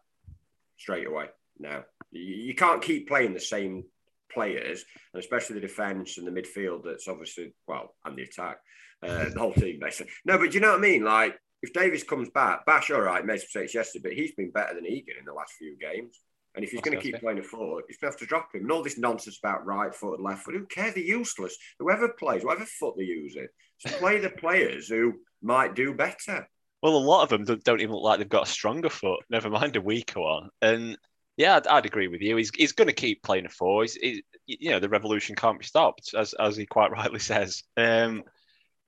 S1: straight away. Now you, you can't keep playing the same players, and especially the defence and the midfield. That's obviously well, and the attack, uh, the whole team basically. No, but do you know what I mean? Like if Davies comes back, Bash all right, made some mistakes yesterday, but he's been better than Egan in the last few games. And if he's going to keep playing a forward, he's going to have to drop him. And all this nonsense about right foot and left foot, who cares? They're useless. Whoever plays, whatever foot they use it, so play the players who might do better.
S2: Well, a lot of them don't even look like they've got a stronger foot, never mind a weaker one. And yeah, I'd, I'd agree with you. He's, he's going to keep playing a four. He's, he, you know, the revolution can't be stopped, as, as he quite rightly says. Um,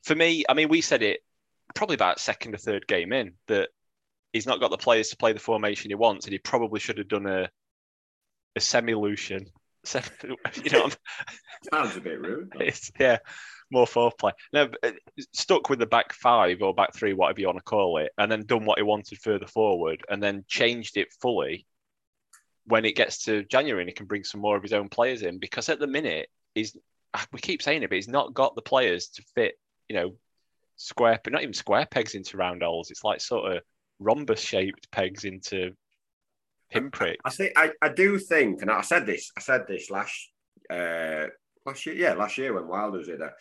S2: for me, I mean, we said it probably about second or third game in that he's not got the players to play the formation he wants, and he probably should have done a a semi-lucian. you know,
S1: sounds a bit rude.
S2: It's, yeah, more foreplay. No, uh, stuck with the back five or back three, whatever you want to call it, and then done what he wanted further forward, and then changed it fully when it gets to January and he can bring some more of his own players in. Because at the minute, he's we keep saying it, but he's not got the players to fit, you know, square, but not even square pegs into round holes. It's like sort of rhombus shaped pegs into pinprick.
S1: I, I think I, I do think, and I said this, I said this last uh last year, yeah, last year when Wilder was there.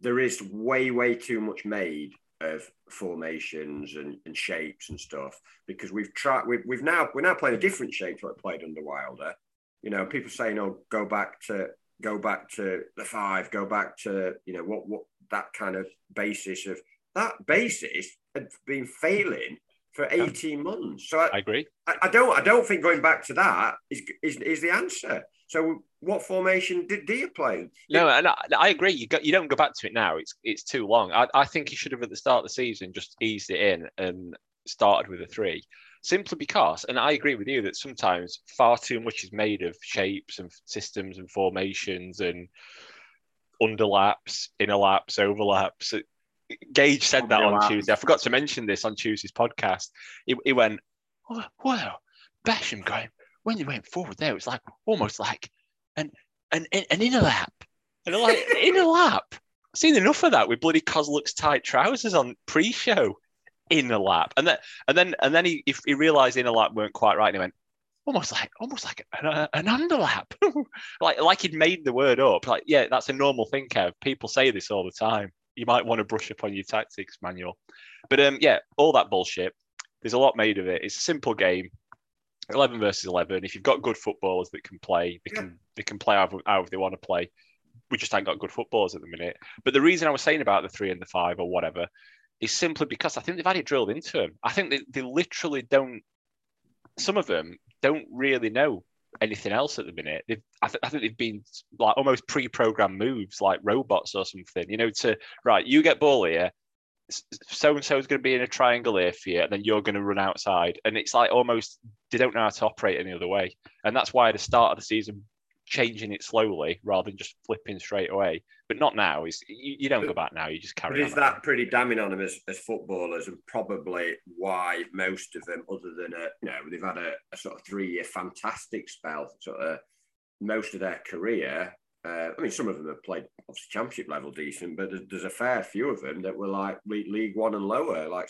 S1: There is way, way too much made of formations and, and shapes and stuff because we've tried we've, we've now we're now playing a different shape to what played under Wilder. You know, people saying, "Oh, go back to go back to the five, go back to you know what what that kind of basis of that basis had been failing for 18 months. So I,
S2: I agree.
S1: I, I, don't I don't think going back to that is, is, is the answer. So what formation did, do you play?
S2: No, and I, I, agree. You got you don't go back to it now. It's it's too long. I, I think he should have at the start of the season just eased it in and started with a three. Simply because, and I agree with you that sometimes far too much is made of shapes and systems and formations and underlaps, innerlaps, overlaps. Gage said that on Tuesday. I forgot to mention this on Tuesday's podcast. He, he went, oh, wow, Basham going, when he went forward there, it was like almost like an an, an inner lap. And I'm like, inner lap? I've seen enough of that with bloody Kozluk's tight trousers on pre-show. Inner lap. And then and then and then he he realised inner lap weren't quite right and he went, almost like almost like an, an underlap. like like he'd made the word up. Like, yeah, that's a normal thing, Kev. People say this all the time you might want to brush up on your tactics manual. But um, yeah, all that bullshit. There's a lot made of it. It's a simple game. 11 versus 11. If you've got good footballers that can play, they can they can play however, however they want to play. We just ain't got good footballers at the minute. But the reason I was saying about the three and the five or whatever is simply because I think they've had it drilled into them. I think they, they literally don't some of them don't really know anything else at the minute. They've, I, th- I think they've been like almost pre-programmed moves, like robots or something. You know, to right, you get ball here, so and so is going to be in a triangle here for you, and then you're going to run outside. And it's like almost they don't know how to operate any other way. And that's why at the start of the season, changing it slowly rather than just flipping straight away. But not now. Is you, you, don't go back now. You just carry.
S1: But is that pretty damning on them as, as footballers, and probably why most of them, other than a you know, they've had a, a sort of three year fantastic spell, sort of most of their career uh, I mean, some of them have played obviously championship level decent, but there's, there's, a fair few of them that were like League One and lower, like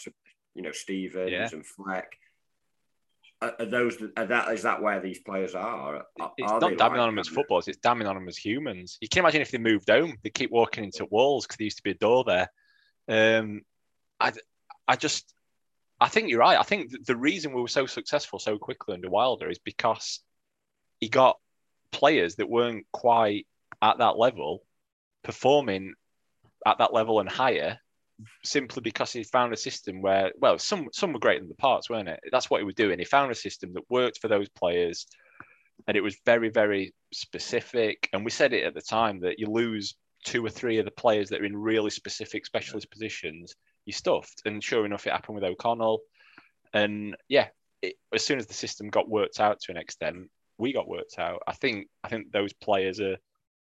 S1: you know Stevens yeah. and Fleck. Are, those are that is that where these players are?
S2: are it's not damning like on them as footballers; it's damning on them as humans. You can imagine if they moved home, they keep walking into walls because there used to be a door there. Um, I, I just, I think you're right. I think the reason we were so successful so quickly under Wilder is because he got players that weren't quite at that level, performing at that level and higher, simply because he found a system where, well, some some were great in the parts, weren't it? That's what he was doing. He found a system that worked for those players, and it was very, very specific. And we said it at the time that you lose two or three of the players that are in really specific specialist positions, you stuffed. And sure enough, it happened with O'Connell. And yeah, it, as soon as the system got worked out to an extent, we got worked out. I think I think those players are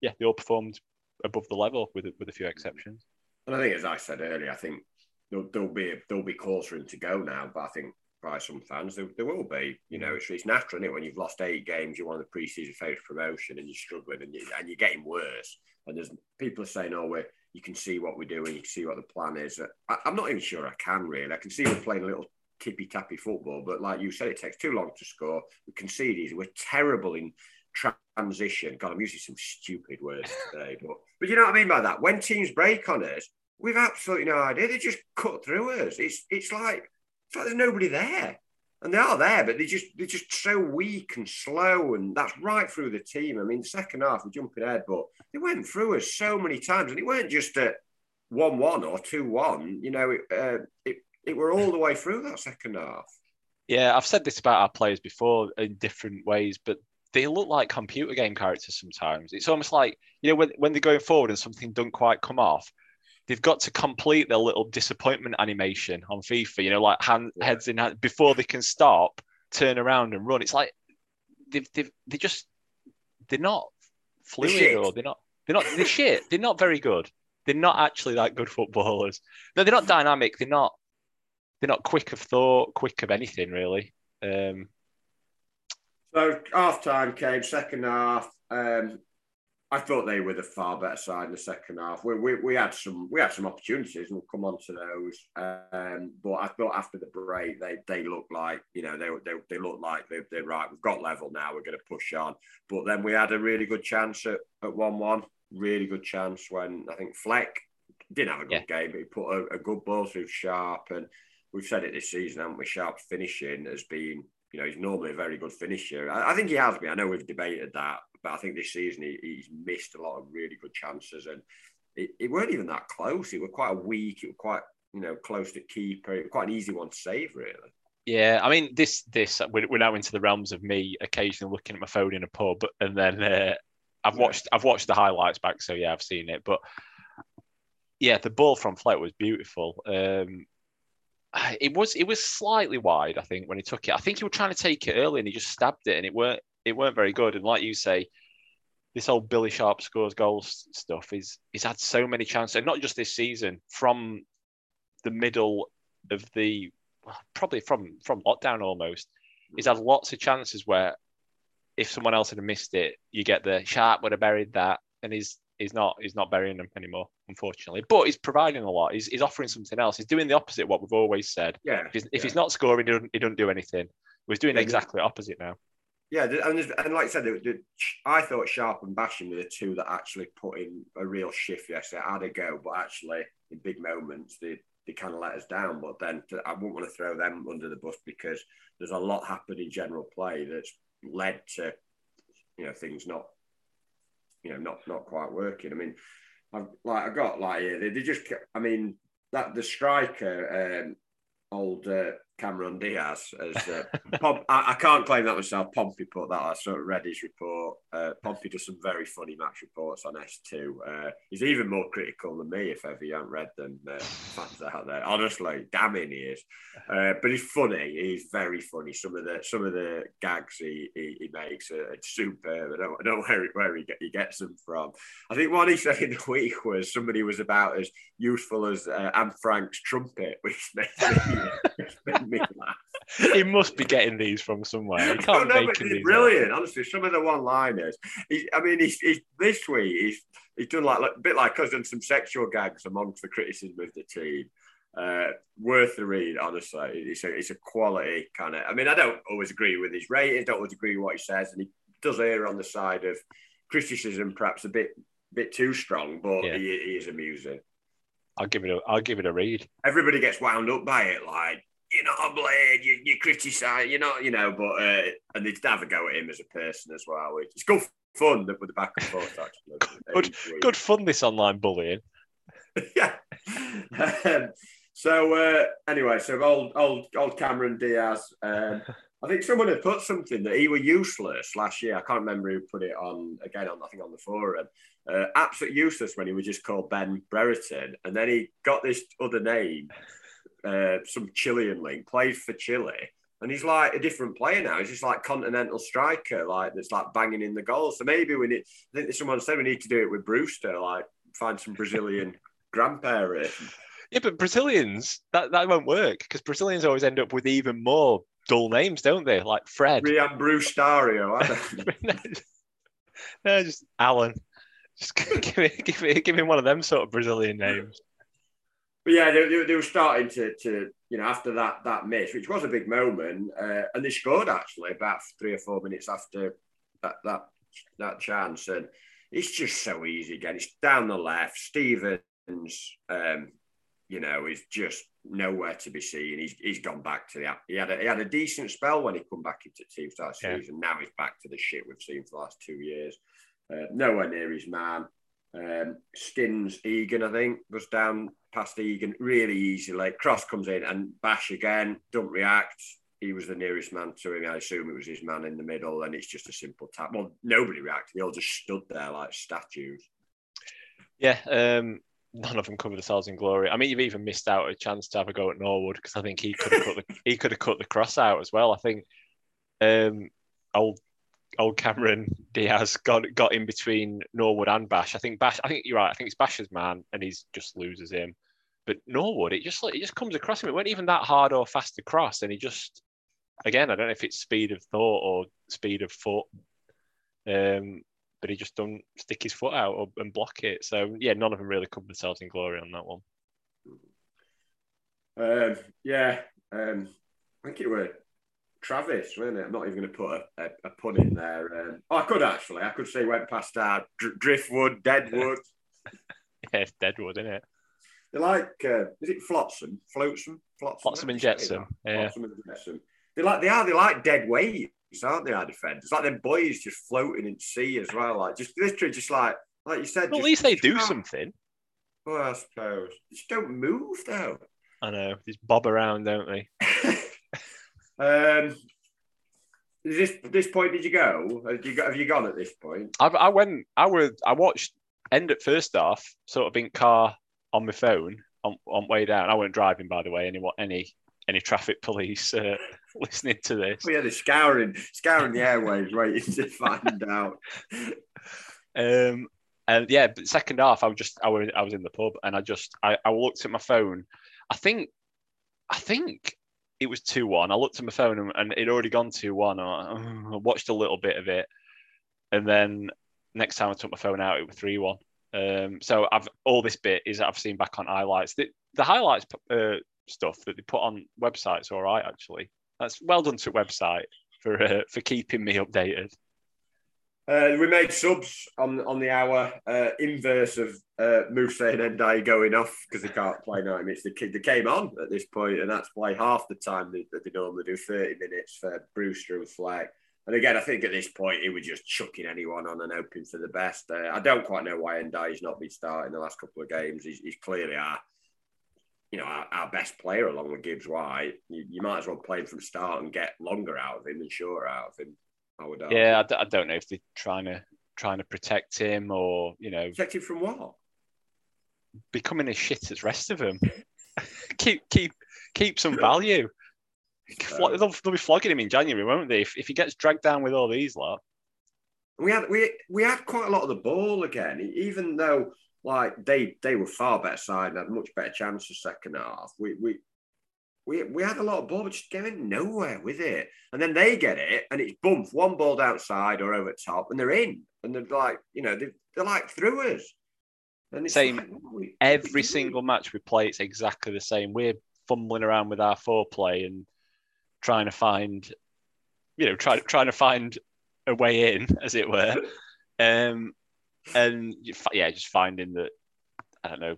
S2: yeah, they all performed above the level with with a few exceptions.
S1: And I think, as I said earlier, I think there'll, there'll be there'll be calls for him to go now, but I think by some fans there, there will be. You know, mm. it's, it's natural, is it? When you've lost eight games, you're one of the preseason favourites promotion, and you're struggling, and, you, and you're getting worse. And there's people are saying, "Oh, we you can see what we're doing, you can see what the plan is." I, am not even sure I can really. I can see we're playing a little tippy tappy football, but like you said, it takes too long to score. We concede easy. We're terrible in transition. God, I'm using some stupid words today, but but you know what I mean by that. When teams break on us, we've absolutely no idea. They just cut through us. It's it's like it's like there's nobody there, and they are there, but they just they're just so weak and slow, and that's right through the team. I mean, the second half we're jumping ahead, but they went through us so many times, and it weren't just a one one or two one. You know, it, uh, it it were all the way through that second half.
S2: Yeah, I've said this about our players before in different ways, but they look like computer game characters sometimes. It's almost like you know when when they're going forward and something doesn't quite come off, they've got to complete their little disappointment animation on FIFA. You know, like hand, yeah. heads in hand before they can stop, turn around and run. It's like they've they've they just they're not fluid they're or they're not they're not they're shit. They're not very good. They're not actually that good footballers. No, they're not dynamic. They're not they're not quick of thought, quick of anything really. Um,
S1: so half time came, second half. Um, I thought they were the far better side in the second half. We, we, we had some we had some opportunities, and we'll come on to those. Um, but I thought after the break, they they looked like you know they they, they looked like they, they're right. We've got level now. We're going to push on. But then we had a really good chance at, at one one. Really good chance when I think Fleck didn't have a good yeah. game, but he put a, a good ball through Sharp, and we've said it this season, haven't we? Sharp's finishing has been you know, he's normally a very good finisher. I, I, think he has been. I know we've debated that, but I think this season he, he's missed a lot of really good chances, and it, it weren't even that close. It was quite a weak. It was quite you know close to keeper. It was quite an easy one to save, really.
S2: Yeah, I mean this this we're, we're now into the realms of me occasionally looking at my phone in a pub, and then uh, I've watched I've watched the highlights back, so yeah, I've seen it. But yeah, the ball from Fleck was beautiful. Um, it was it was slightly wide, I think, when he took it. I think he was trying to take it early and he just stabbed it, and it weren't it weren't very good. And like you say, this old Billy Sharp scores goals stuff is he's had so many chances, and not just this season, from the middle of the probably from from lockdown almost. He's had lots of chances where if someone else had missed it, you get the Sharp would have buried that, and he's he's not he's not burying them anymore, unfortunately. But he's providing a lot. He's, he's offering something else. He's doing the opposite of what we've always said.
S1: Yeah.
S2: If he's,
S1: yeah.
S2: if he's not scoring, he doesn't, he doesn't do anything. He's doing yeah, exactly opposite now.
S1: Yeah, and, and like I said, the, the, I thought Sharp and Basham were the two that actually put in a real shift yesterday. I had a go, but actually in big moments they they kind of let us down. But then I wouldn't want to throw them under the bus because there's a lot happened in general play that's led to you know things not you know not not quite working. I mean, I've like I got like yeah, they, they just I mean that the striker um, old uh, Cameron Diaz as uh, Pom- I, I, can't claim that myself. Pompey put that. I sort of read his report. Uh, Pompey does some very funny match reports on S2. Uh, he's even more critical than me if ever you haven't read them. Uh, fans out there, honestly, damning he is. Uh, but he's funny. He's very funny. Some of the some of the gags he, he, he makes are superb. I don't, I don't know where, where he, get, he gets them from. I think what he said in the week was somebody was about as useful as uh, Anne Frank's trumpet, which me, me laugh.
S2: He must be getting these from somewhere. He can't
S1: no,
S2: make these.
S1: Brilliant, out. honestly. Some of the one-liners. I mean, he's, he's, this week he's he's done like a bit like us done some sexual gags amongst the criticism of the team. Uh, worth the read, honestly. It's a, it's a quality kind of. I mean, I don't always agree with his rating, don't always agree with what he says, and he does err on the side of criticism, perhaps a bit bit too strong, but yeah. he, he is amusing.
S2: I'll give it a I'll give it a read.
S1: Everybody gets wound up by it, like you're not a blade, you, you criticise, you're not, you know, but uh, and they have a go at him as a person as well. It's good fun with the back and forth actually.
S2: good, good fun this online bullying.
S1: yeah. Um, so uh, anyway, so old old old Cameron Diaz. Um, I think someone had put something that he were useless last year. I can't remember who put it on again on I think on the forum. Uh, absolutely useless when he was just called Ben Brereton, and then he got this other name, uh, some Chilean link, played for Chile, and he's like a different player now. He's just like continental striker, like that's like banging in the goals. So maybe we need. I think someone said we need to do it with Brewster, like find some Brazilian grandparent.
S2: Yeah, but Brazilians that that won't work because Brazilians always end up with even more dull names, don't they? Like Fred,
S1: Rian Brustario.
S2: no, just Alan. Just give me, give me, give me one of them sort of Brazilian names.
S1: But yeah, they, they, they, were starting to, to, you know, after that that miss, which was a big moment, uh, and they scored actually about three or four minutes after that that that chance, and it's just so easy again. It's down the left. Stevens, um, you know, is just nowhere to be seen. He's he's gone back to the he had a, he had a decent spell when he come back into team start yeah. season. Now he's back to the shit we've seen for the last two years. Uh, nowhere near his man. Um, Skins Egan, I think, was down past Egan really easily. Cross comes in and Bash again, don't react. He was the nearest man to him. I assume it was his man in the middle, and it's just a simple tap. Well, nobody reacted. They all just stood there like statues.
S2: Yeah, um, none of them covered themselves in glory. I mean, you've even missed out a chance to have a go at Norwood because I think he could have cut the he could have cut the cross out as well. I think um, old old Cameron Diaz got got in between Norwood and Bash. I think Bash. I think you're right. I think it's Bash's man, and he just loses him. But Norwood, it just it just comes across him. It wasn't even that hard or fast to cross, and he just again, I don't know if it's speed of thought or speed of foot. Um, but he just don't stick his foot out and block it. So yeah, none of them really covered themselves in glory on that one.
S1: Um, yeah, um, I think it was Travis, wasn't it? I'm not even going to put a, a, a pun in there. Um, oh, I could actually. I could say went past our dr- driftwood, deadwood.
S2: yeah, it's deadwood, isn't it?
S1: They like, uh, is it flotsam, flotsam,
S2: flotsam, flotsam and jetsam? Yeah, flotsam and
S1: jetsam. They like they are. They like dead weight aren't they? Our defenders, it's like them boys just floating in sea as well. Like just literally, just like like you said.
S2: Well, at least they do something.
S1: Well, I suppose. They just don't move though.
S2: I know. Just bob around, don't they?
S1: um, this this point did you go? Have you, have you gone at this point?
S2: I, I went. I would. I watched end at first off, sort of in car on my phone on, on way down. I wasn't driving, by the way. Any any any traffic police uh, listening to this.
S1: Yeah, they're scouring, scouring the airwaves, waiting to find out.
S2: Um, and yeah, but second half, I was just, I was, I was in the pub, and I just, I, I looked at my phone. I think, I think it was two one. I looked at my phone, and, and it already gone two one. I, I watched a little bit of it, and then next time I took my phone out, it was three one. Um, so I've all this bit is I've seen back on highlights. The, the highlights uh, stuff that they put on websites, all right, actually. That's well done to website for uh, for keeping me updated.
S1: Uh, we made subs on on the hour uh, inverse of uh, Mousset and Ndiaye going off because they can't play 90 minutes. They, they came on at this point, and that's why half the time that, they normally do 30 minutes for Brewster and Fleck. And again, I think at this point he was just chucking anyone on and hoping for the best. Uh, I don't quite know why Ndiaye's not been starting the last couple of games. He's, he's clearly our you know, our, our, best player along with Gibbs White. You, you, might as well play him from start and get longer out of him and shorter out of him. I would. Argue.
S2: Yeah, I d- I don't know if they're trying to trying to protect him or you know
S1: protect him from what?
S2: Becoming as shit as rest of them. keep keep keep some value. They'll, they'll, be flogging him in January, won't they? If, if he gets dragged down with all these lot.
S1: We had we we had quite a lot of the ball again, even though like they they were far better side and had much better chance the second half. We we we we had a lot of ball, but just getting nowhere with it. And then they get it, and it's bump one ball outside or over top, and they're in, and they're like you know they they're like through us.
S2: And same like, every single match we play, it's exactly the same. We're fumbling around with our foreplay and trying to find, you know, try, trying to find a way in, as it were. Um, and yeah, just finding that I don't know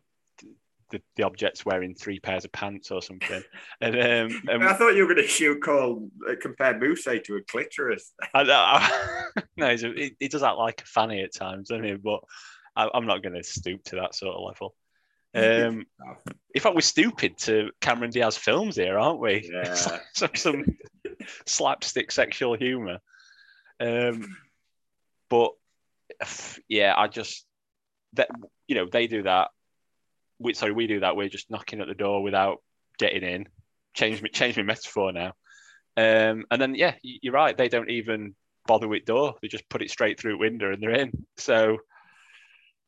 S2: the, the object's wearing three pairs of pants or something. And, um,
S1: and I thought you were going to shoot call uh, compare Moose to a clitoris.
S2: I, I, no, he, he does act like a fanny at times, I mean, but I, am not going to stoop to that sort of level. Um, in fact, we're stupid to Cameron Diaz films here, aren't we?
S1: Yeah.
S2: Some, some slapstick sexual humour. Um, but yeah, I just that you know they do that. We sorry, we do that. We're just knocking at the door without getting in. Change me, change my metaphor now. Um, and then yeah, you're right. They don't even bother with door. They just put it straight through window and they're in. So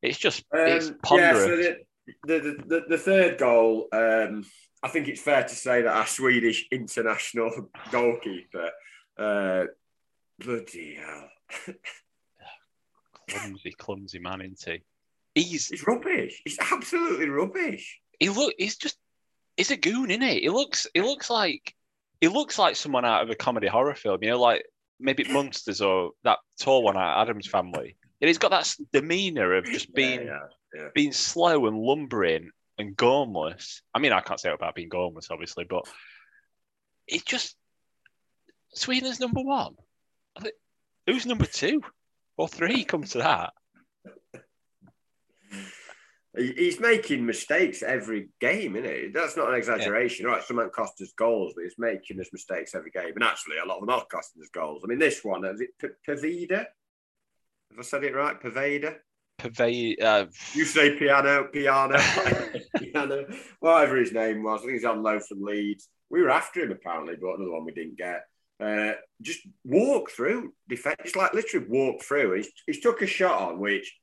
S2: it's just um, it's ponderous. Yeah, so
S1: the, the, the, the, third goal, um, I think it's fair to say that our Swedish international goalkeeper, uh, bloody hell.
S2: clumsy, clumsy man, isn't he?
S1: He's he's rubbish. He's absolutely rubbish.
S2: He look. He's just. He's a goon, isn't he? He looks. He looks like. He looks like someone out of a comedy horror film. You know, like maybe Munsters or that tall one out Addams Family. And he's got that demeanor of just being yeah, yeah, yeah. being slow and lumbering and gormless. I mean, I can't say about being gormless, obviously, but it's just Sweden's number one. Who's number two or three? Come to that.
S1: He's making mistakes every game, isn't it? That's not an exaggeration. Yeah. Right, some cost us goals, but he's making us mistakes every game. And actually, a lot of them are costing us goals. I mean, this one, is it P- Pavida? Have I said it right? Pervader?
S2: Pervade. Uh...
S1: You say piano, piano, piano, whatever his name was. I think he's on low from Leeds. We were after him apparently, but another one we didn't get. Uh, just walk through defense. It's like literally walk through. He's, he's took a shot on which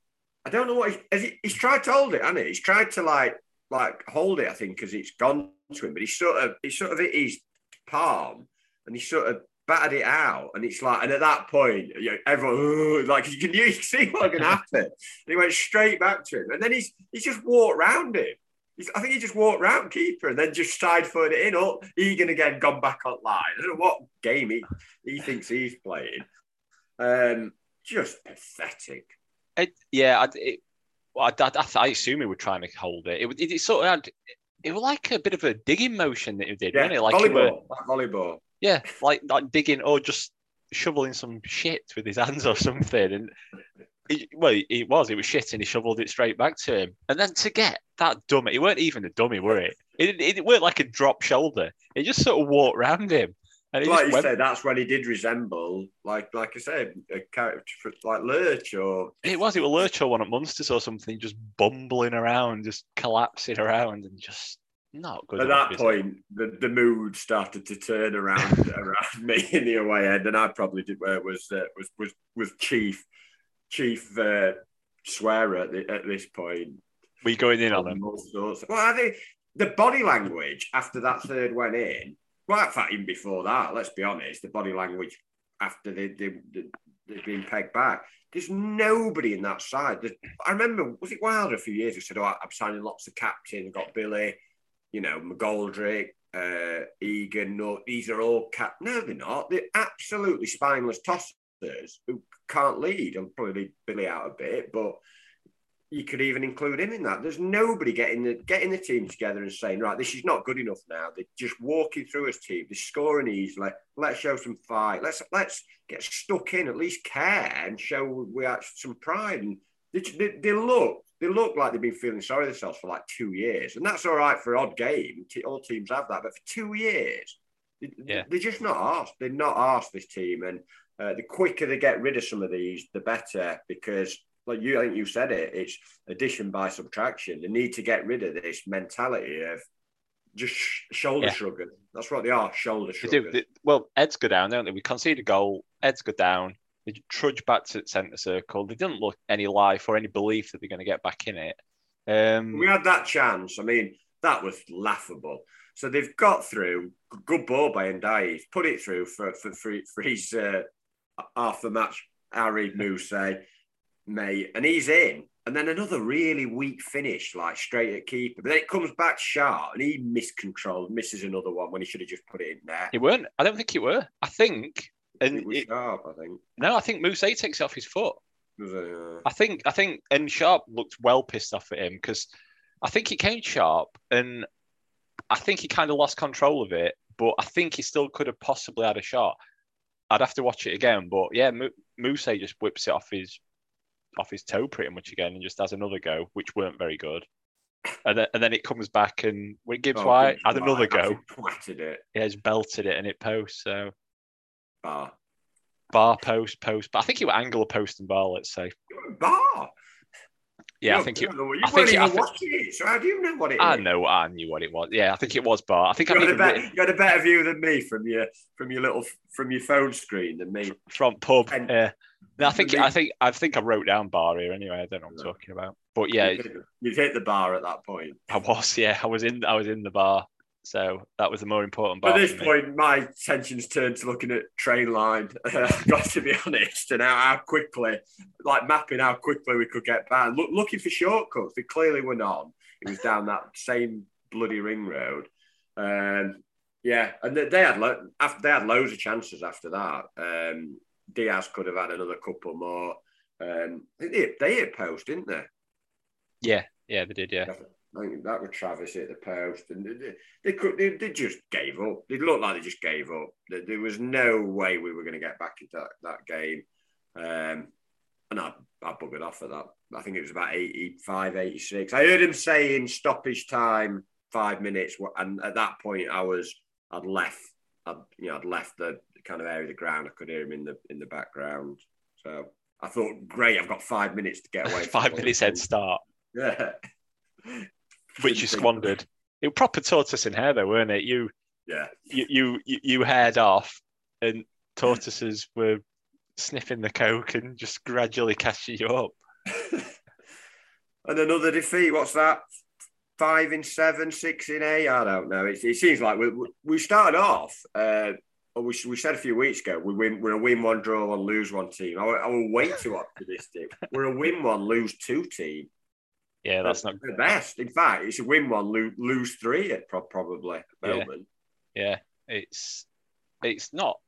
S1: I don't know what he's, he, he's tried to hold it, hasn't he? He's tried to like like hold it. I think because it's gone to him, but he's sort of he's sort of hit his palm and he sort of battered it out, and it's like, and at that point, you know, everyone like you can, you can see what can happen. and he went straight back to him, and then he's he's just walked round him. He's, I think he just walked round keeper and then just side footed it in. Up, Egan again gone back online. I don't know what game he he thinks he's playing. Um, just pathetic.
S2: It, yeah, I, it, I, I, I, assume he was trying to hold it. It, it, it sort of had, it was like a bit of a digging motion that he did, yeah, wasn't it? Like
S1: volleyball, were, like volleyball.
S2: Yeah, like like digging or just shoveling some shit with his hands or something. And he, well, it was. It was shit, and he shoveled it straight back to him. And then to get that dummy, it weren't even a dummy, were it? It, it, it weren't like a drop shoulder. It just sort of walked round him.
S1: Like you went... said, that's when he did resemble, like like I said, a character like Lurch or
S2: it was it was Lurch or one at Munsters or something, just bumbling around, just collapsing around, and just not good.
S1: At that point, the, the mood started to turn around around me in the away end, and I probably did where it was uh, was was was chief chief uh, swearer at, the, at this point.
S2: Were you going in on them?
S1: Well, I think the body language after that third went in. In fact, even before that, let's be honest, the body language after they, they, they, they've been pegged back. There's nobody in that side. There's, I remember, was it Wilder a few years ago said, oh, I'm signing lots of captains, got Billy, you know, McGoldrick, uh, Egan, no, these are all cap. No, they're not. They're absolutely spineless tossers who can't lead. I'll probably leave Billy out a bit, but you could even include him in that. There's nobody getting the getting the team together and saying, right, this is not good enough now. They're just walking through as team. They're scoring easily. Let's show some fight. Let's let's get stuck in, at least care and show we have some pride. And they, they, they look they look like they've been feeling sorry themselves for like two years, and that's all right for odd game. All teams have that, but for two years, they,
S2: Yeah.
S1: they're just not asked. They're not asked this team, and uh, the quicker they get rid of some of these, the better. Because, like you, I think you said it, it's addition by subtraction. They need to get rid of this mentality of just sh- shoulder
S2: Yeah.
S1: shrugging. That's what they are, shoulder
S2: They
S1: shrugging.
S2: do. They- well, Eds go down, don't they? We concede a goal. Eds go down. They trudge back to the centre circle. They didn't look any life or any belief that they're going to get back in it. Um,
S1: We had that chance. I mean, that was laughable. So they've got through. Good ball by Ndiaye. He's put it through for for for, for his uh, half the match. Harry Moose, mate, and he's in. And then another really weak finish, like straight at keeper. But then it comes back sharp, and he miscontrolled, misses another one when he should have just put it in there.
S2: it weren't. I don't think it were. I think. And
S1: It was
S2: it,
S1: sharp, I think.
S2: no, I think Moose takes it off his foot.
S1: It was a, uh,
S2: I think I think and Sharp looked well pissed off at him because I think he came sharp and I think he kind of lost control of it, but I think he still could have possibly had a shot. I'd have to watch it again, but yeah, Muse just whips it off his off his toe pretty much again and just has another go, which weren't very good. And then, and then it comes back and when Gibbs
S1: oh,
S2: White had another go.
S1: Twatted it.
S2: He has belted it and it posts. So
S1: Bar.
S2: bar post post, but I think it was angle post and bar. Let's say.
S1: Bar.
S2: Yeah, I
S1: You
S2: think it.
S1: You
S2: I think it- I
S1: it, so how do you know what it is?
S2: I know. I knew what it was. Yeah, I think it was bar. I think
S1: You
S2: I've
S1: had, a better, you had a better view than me from your from your little from your phone screen than me.
S2: front pub.
S1: And-
S2: Yeah. No, I think I think I think I wrote down bar here anyway. I don't know what I'm talking about. But yeah,
S1: hit- hit the bar at that point.
S2: I was. Yeah, I was in. I was in the bar. So that was the more important bar.
S1: At this point, my attention's turned to looking at train line. I've got to be honest, and how, how quickly, like mapping how quickly we could get back. Look, looking for shortcuts. They clearly were none. It was down that same bloody ring road. Um, yeah, and they, they had lo- after they had loads of chances after that. Um, Diaz could have had another couple more. Um, they, hit, they hit post, didn't they?
S2: Yeah, yeah, they did. Yeah,
S1: I think that was Travis hit the post, and they, they could they, they just gave up. They looked like they just gave up. There, there was no way we were going to get back into that, that game, um, and I, I buggered off at that. I think it was about 85, 86. I heard him saying stoppage time five minutes, and at that point I was I'd left. I'd you know I'd left the kind of area of the ground. I could hear him in the in the background. So I thought, great, I've got five minutes to get away.
S2: five minutes head start,
S1: Yeah.
S2: Which you squandered. It was proper tortoise in hair though, weren't it? You
S1: Yeah.
S2: you you you, you haired off, and tortoises were sniffing the coke and just gradually catching you up.
S1: and another defeat. What's that? Five in seven, six in eight. I don't know. It, it seems like we, we- started off. Uh, we, we said a few weeks ago we win. We're a win one, draw one, lose one team. I, I way too optimistic. We're a win one, lose two team.
S2: Yeah, that's not.
S1: the best. In fact, it's a win one, lose, lose three. At probably at the
S2: Yeah.
S1: moment.
S2: Yeah, it's it's not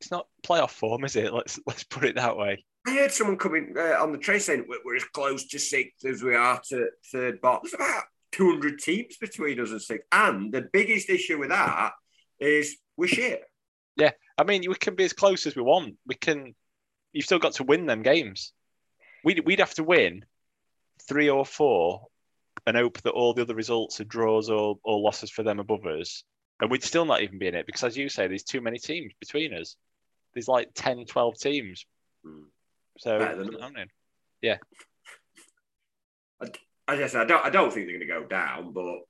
S2: it's not playoff form, is it? Let's let's put it that way.
S1: I heard someone coming uh, on the train saying we're, we're as close to sixth as we are to third bottom. There's about 200 teams between us and sixth. And the biggest issue with that is we're shit.
S2: Yeah, I mean, we can be as close as we want. We can. You've still got to win them games. We'd we'd have to win three or four, and hope that all the other results are draws or, or losses for them above us, and we'd still not even be in it because, as you say, there's too many teams between us. There's like 10, 12 teams.
S1: Hmm.
S2: So
S1: Better than
S2: it's
S1: us.
S2: not happening.
S1: As I said, I don't, I don't think they're going to go down, but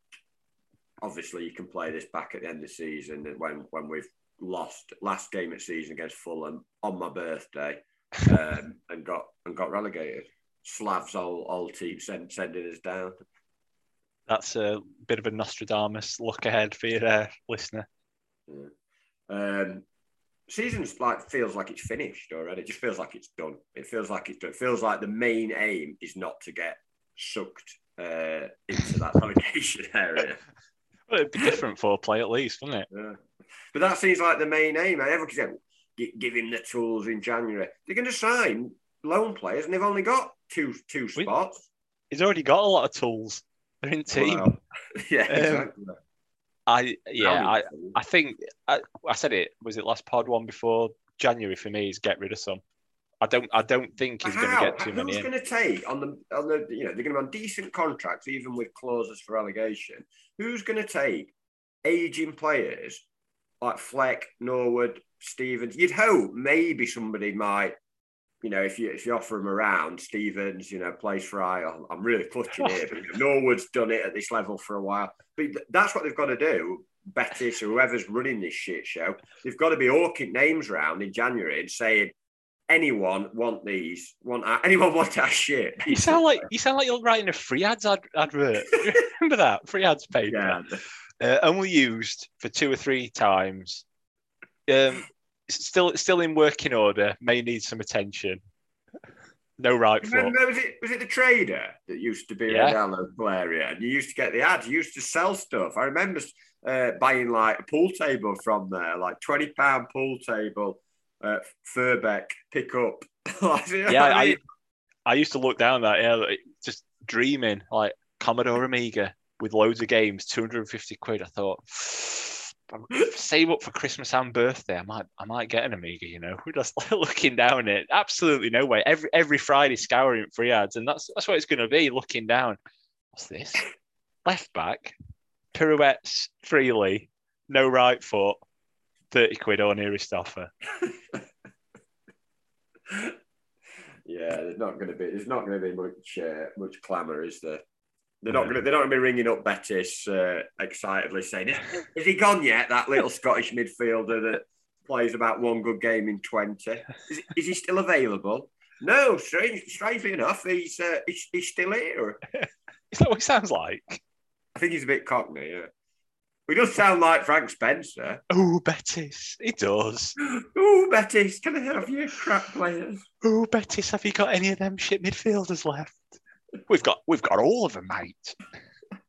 S1: obviously you can play this back at the end of the season when, when we've lost last game of season against Fulham on my birthday um, and got and got relegated. Slav's old, old team send, sending us down.
S2: That's a bit of a Nostradamus look ahead for your uh, listener.
S1: Um, season's like feels like it's finished already. It just feels like it's done. It feels like it's done. It feels like the main aim is not to get sucked uh, into that relegation area.
S2: Well, it'd be different for play at least, wouldn't it?
S1: Yeah. But that seems like the main aim. Everyone "Gi- give him the tools in January. They're going to sign loan players, and they've only got two two spots.
S2: He's already got a lot of tools. They're in team.
S1: Wow. yeah,
S2: Um,
S1: exactly.
S2: I yeah, I, I think I, I said it. Was it last pod one before January for me? Is get rid of some. I don't. I don't think he's going to get too
S1: Who's
S2: many.
S1: Who's going to take on the on the you know they're going to be on decent contracts even with clauses for relegation. Who's going to take aging players like Fleck, Norwood, Stevens? You'd hope maybe somebody might. You know, if you if you offer him around, Stevens, you know, plays for I. I'm really clutching here, but Norwood's done it at this level for a while. But that's what they've got to do. Betis or whoever's running this shit show, they've got to be hawking names around in January and saying, anyone want these? Want anyone want our shit?
S2: You sound like you sound like you're writing a free ads ad- advert. Remember that free ads paper?
S1: Yeah.
S2: Uh, only used for two or three times. Um, still, still in working order. May need some attention. No right foot.
S1: Remember, was it was it the trader that used to be
S2: Yeah.
S1: around the local area, and you used to get the ads. You used to sell stuff. I remember uh, buying like a pool table from there, like twenty pound pool table, uh, Furbeck pick up.
S2: Yeah, I, I used to look down that. Yeah, like, just dreaming like Commodore Amiga with loads of games, two hundred and fifty quid. I thought. Save up for Christmas and birthday. I might, I might get an Amiga. You know, we're just looking down it. Absolutely no way. Every every Friday scouring free ads, and that's that's what it's going to be. Looking down. What's this? Left back, pirouettes freely, no right foot, thirty quid on nearest offer.
S1: yeah, there's not going to be there's not going to be much uh, much clamour, is there? They're not
S2: No.
S1: going to they're not going to be ringing up Bettis uh, excitedly saying, "Is he gone yet?" That little Scottish midfielder that plays about one good game in twenty. Is, is he still available? No, strange, strangely enough, he's, uh, he's he's still here.
S2: Is that what he sounds like?
S1: I think he's a bit cockney. Yeah, he does sound like Frank Spencer.
S2: Oh, Bettis, it does.
S1: Oh, Bettis, can I have your crap players?
S2: Oh, Bettis, have you got any of them shit midfielders left? We've got, we've got all of them, mate.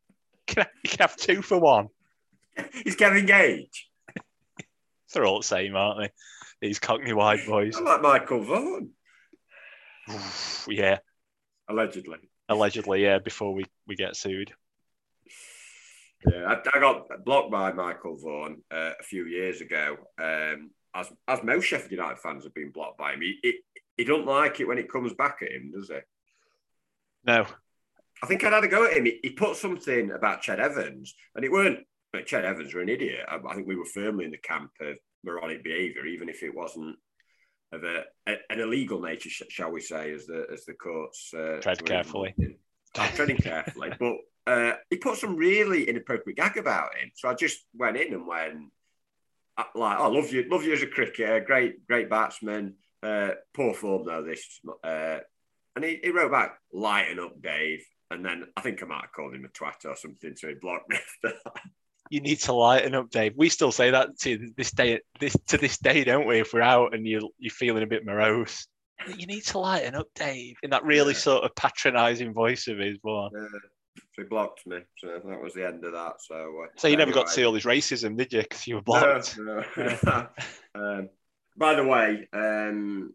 S2: Can I, you can have two for one.
S1: He's getting engaged.
S2: They're all the same, aren't they? These Cockney white boys.
S1: I like Michael Vaughan,
S2: yeah,
S1: allegedly.
S2: allegedly, yeah. Before we we get sued.
S1: Yeah, I, I got blocked by Michael Vaughan uh, a few years ago. Um, as as most Sheffield United fans have been blocked by him. He, he, he don't like it when it comes back at him, does he?
S2: No,
S1: I think I'd had a go at him. He, he put something about Ched Evans, and it weren't. But Ched Evans were an idiot. I, I think we were firmly in the camp of moronic behaviour, even if it wasn't of a, a- an illegal nature, shall we say, as the as the courts uh,
S2: Tread carefully.
S1: in. Treading carefully, but uh, he put some really inappropriate gag about him. So I just went in and went uh, like, "I love you, love you as a cricketer, great, great batsman. Uh, poor form though this." Uh, and he, he wrote back, "Lighten up, Dave." And then I think I might have called him a twat or something, so he blocked me after that.
S2: you need to lighten up, Dave. We still say that to this day, this to this day, don't we? If we're out and you you're feeling a bit morose, you need to lighten up, Dave, in that really
S1: Yeah.
S2: sort of patronising voice of his. But
S1: Uh, so he blocked me. So that was the end of that. So, uh,
S2: so you never got to see all his racism, did you? Because you were blocked.
S1: No, no. um, by the way, um,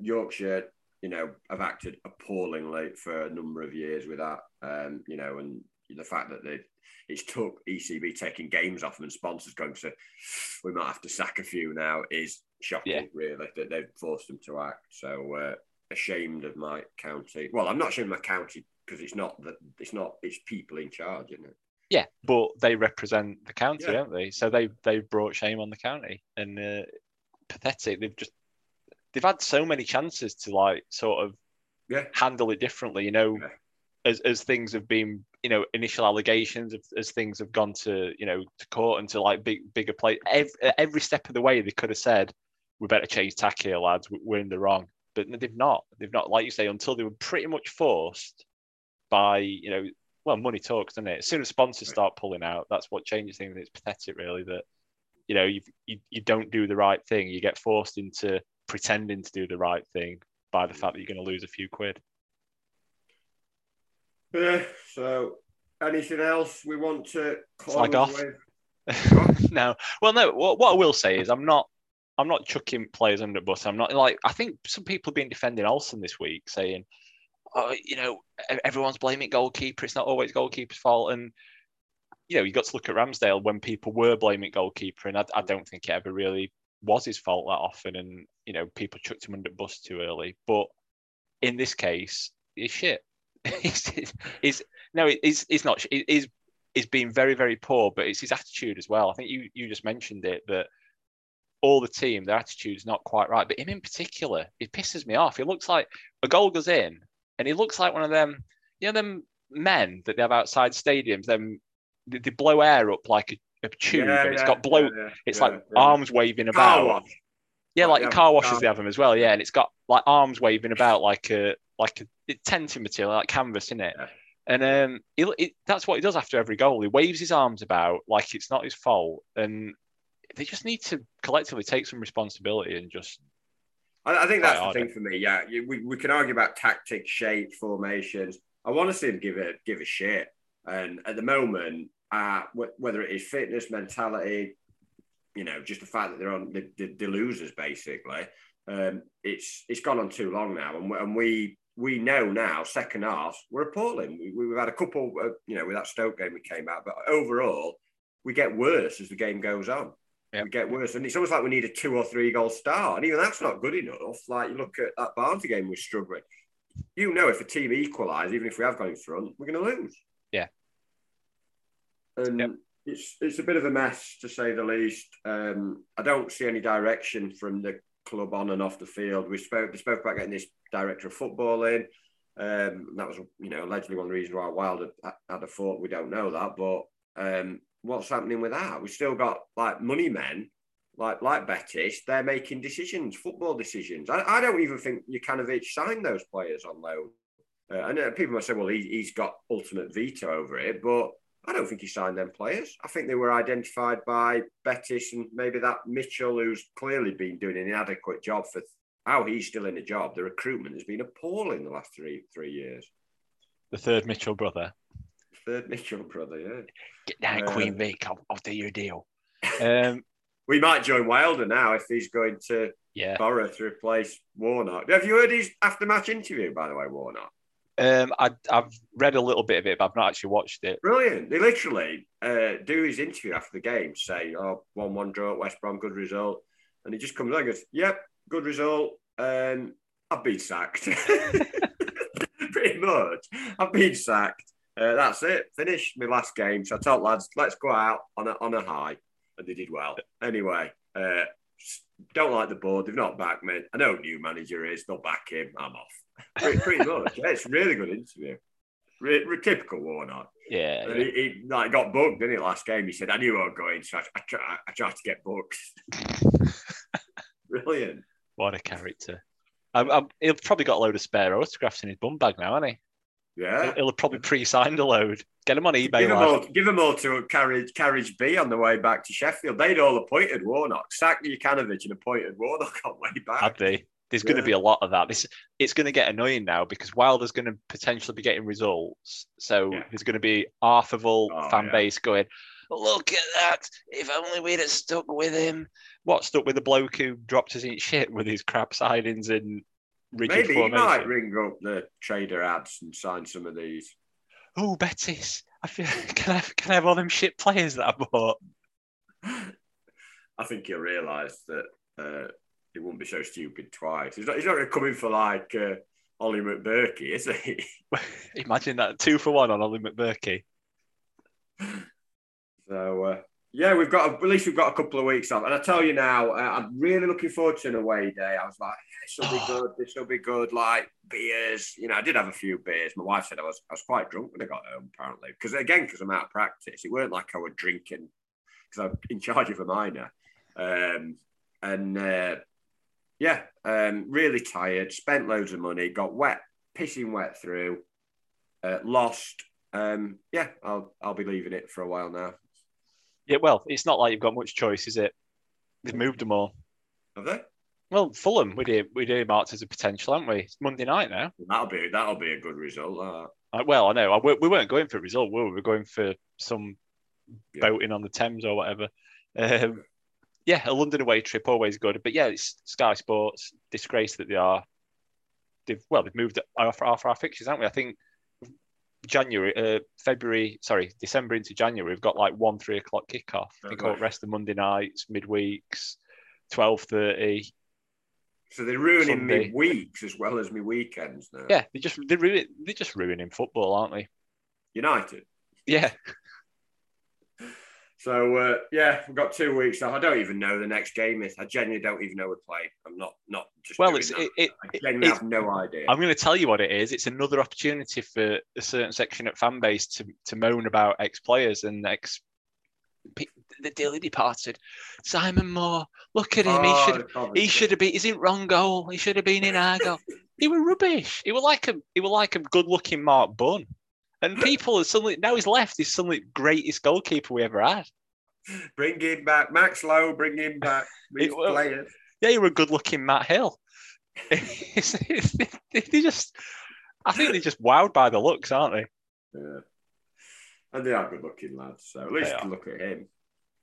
S1: Yorkshire, you know, have acted appallingly for a number of years with that. Um, you know, and the fact that they it's took ECB taking games off them and sponsors going to we might have to sack a few now is shocking,
S2: Yeah.
S1: really, that they've forced them to act. So uh, ashamed of my county. Well, I'm not ashamed of my county because it's not that it's not it's people in charge, isn't it?
S2: Yeah, but they represent the county,
S1: Yeah.
S2: don't they? So they they brought shame on the county, and uh, pathetic. They've just they've had so many chances to like sort of
S1: Yeah.
S2: handle it differently. You know,
S1: Yeah.
S2: as as things have been, you know, initial allegations, as, as things have gone to you know to court and to like big bigger play. Every, every step of the way, they could have said, "We better change tack here, lads. we- We're in the wrong." But they've not. They've not, like you say, until they were pretty much forced by you know well, money talks, doesn't it? As soon as sponsors start pulling out, that's what changes things. It's pathetic, really, that you know you you don't do the right thing. You get forced into pretending to do the right thing by the fact that you're going to lose a few quid.
S1: Yeah. So, anything else we want to
S2: Slag off. no, well, no. What, what I will say is, I'm not. I'm not chucking players under the bus. I'm not like. I think some people have been defending Olsen this week, saying, "Oh, you know, everyone's blaming goalkeeper. It's not always goalkeeper's fault." And you know, you got to look at Ramsdale when people were blaming goalkeeper, and I, I don't think it ever really was his fault that often, and you know people chucked him under the bus too early. But in this case, he's shit. he's no, he's, he's not. He's he's been very very poor, but it's his attitude as well. I think you you just mentioned it that all the team their attitude's not quite right, but him in particular, it pisses me off. He looks like a goal goes in, and he looks like one of them, you know, them men that they have outside stadiums. Them they blow air up like a, a tube.
S1: Yeah,
S2: and it's
S1: yeah,
S2: got blow.
S1: yeah,
S2: it's like arms waving
S1: Car
S2: about.
S1: wash.
S2: Yeah, like
S1: Yeah,
S2: car washes
S1: car
S2: they have them as well. Yeah, and it's got like arms waving about like a like a tenting material, like canvas in it. And um, he, it, that's what he does after every goal. He waves his arms about like it's not his fault, and they just need to collectively take some responsibility and just
S1: I, I think that's the thing for me. Yeah, we, we can argue about tactics, shape, formations. I want to see him give a give a shit. And at the moment, wh- whether it is fitness, mentality, you know, just the fact that they're on the, the, the losers basically, um, it's it's gone on too long now, and, we- and we we know now second half we're appalling. We, we've had a couple, uh, you know, with that Stoke game we came out, but overall we get worse as the game goes on.
S2: Yep.
S1: We get worse, and it's almost like we need a two or three goal start, and even that's not good enough. Like you look at that Barnsley game, we're struggling. You know, if a team equalise, even if we have gone in front, we're going to lose.
S2: Yeah.
S1: And
S2: Yep.
S1: it's it's a bit of a mess to say the least. Um, I don't see any direction from the club on and off the field. We spoke, we spoke about getting this director of football in. Um, that was, you know, allegedly one of the reasons why Wilder had had a thought. We don't know that, but um, what's happening with that? We've still got like money men, like like Bettis. They're making decisions, football decisions. I, I don't even think Jokanovic signed those players on loan. Uh, and people might say, well, he, he's got ultimate veto over it, but I don't think he signed them players. I think they were identified by Bettis and maybe that Mitchell, who's clearly been doing an inadequate job for how he's still in a job. The recruitment has been appalling the last three three years.
S2: the third Mitchell brother.
S1: Third Mitchell brother, yeah.
S2: Get down,
S1: Um,
S2: Queen Vic. I'll, I'll do your deal. Um,
S1: We might join Wilder now if he's going to
S2: yeah.
S1: Borough to replace Warnock. Have you heard his after match interview, by the way, Warnock?
S2: Um, I, I've read a little bit of it, but I've not actually watched it.
S1: Brilliant. They literally uh, do his interview after the game, say, oh, 1 1 draw at West Brom, good result. And he just comes out and goes, yep, good result. Um, I've been sacked. Pretty much. I've been sacked. Uh, that's it. Finished my last game. So I told lads, let's go out on a, on a high. And they did well. Anyway, uh, don't like the board. They've not backed me. I know new manager is. They'll back him. I'm off. Pretty, pretty much. Yeah, it's a really good interview. Re- re- typical Warnock.
S2: Yeah. Yeah.
S1: he, he like got booked, didn't he, last game? He said, I knew I was going, so I, I, try, I tried to get booked. Brilliant.
S2: What a character. I'm, I'm, he'll probably got a load of spare autographs in his bum bag now, hasn't he?
S1: Yeah.
S2: He'll, he'll have probably pre-signed a load. Get them on eBay.
S1: Give them, all, give them all to carriage, carriage B on the way back to Sheffield. They'd all appointed Warnock, sacked Jokanovic and appointed Warnock on the way back.
S2: Had they? There's going to be a lot of that. This it's going to get annoying now because Wilder's going to potentially be getting results. So
S1: Yeah.
S2: there's going to be half of all
S1: Oh,
S2: fan
S1: yeah.
S2: base going, "Look at that! If only we'd have stuck with him." What stuck with the bloke who dropped us in shit with his crap signings and rigid
S1: Maybe he
S2: formation?
S1: might ring up the trader ads and sign some of these.
S2: Oh, Bettis! I feel can I can I have all them shit players that I bought?
S1: I think you'll realise that uh, he won't be so stupid twice. He's not, he's not going to come in for like uh, Ollie McBurnie, is he?
S2: Imagine that two for one on Ollie McBurnie.
S1: So uh, yeah, we've got at least we've got a couple of weeks off, and I tell you now, uh, I'm really looking forward to an away day. I was like, this will be good, this will be good. Like beers, you know, I did have a few beers. My wife said I was I was quite drunk when I got home, apparently, because again, because I'm out of practice, it weren't like I was drinking because I'm in charge of a minor, um, and uh, yeah, um, really tired, spent loads of money, got wet, pissing wet through, uh, lost. Um, yeah, I'll I'll be leaving it for a while now.
S2: Yeah, well, it's not like you've got much choice, is it? They've moved them all.
S1: Have they?
S2: Well, Fulham, we did we did marked as a potential, haven't we? It's Monday night now.
S1: That'll be that'll be a good result.
S2: Uh, well, I know I, we we weren't going for a result, were we? We were going for some
S1: Yeah.
S2: boating on the Thames or whatever. Um, yeah, a London away trip always good, but yeah, it's Sky Sports. Disgrace that they are. They've well, they've moved off, off our fixtures, haven't we? I think January, uh, February, sorry, December into January, we've got like one three o'clock kickoff. I think
S1: Okay.
S2: all rest of Monday nights, midweeks. twelve thirty.
S1: So they're ruining
S2: Sunday.
S1: me weeks as well as me weekends now.
S2: Yeah, they just they're ruin, they're just ruining football, aren't they?
S1: United.
S2: Yeah,
S1: So uh, yeah, we've got two weeks off. I don't even know the next game is. I genuinely don't even know we're playing. I'm not not just.
S2: Well, it's-
S1: that.
S2: it-
S1: I genuinely
S2: it's-
S1: have no idea.
S2: I'm going to tell you what it is. It's another opportunity for a certain section of fan base to to moan about ex players and ex the dearly departed Simon Moore. Look at him. he
S1: Oh,
S2: should
S1: the
S2: he should have been. Is it wrong goal? He should have been in our goal. he were rubbish. He were like a he were like a good looking Mark Bunn. And people are suddenly now he's left. He's suddenly the greatest goalkeeper we ever had.
S1: Bring him back, Max Lowe. Bring him back. These players.
S2: Yeah, you were a good looking Matt Hill. It's- it's- they just, I think they're just wowed by the looks, aren't they?
S1: Yeah. And they are good looking lads. So at least you can look at him.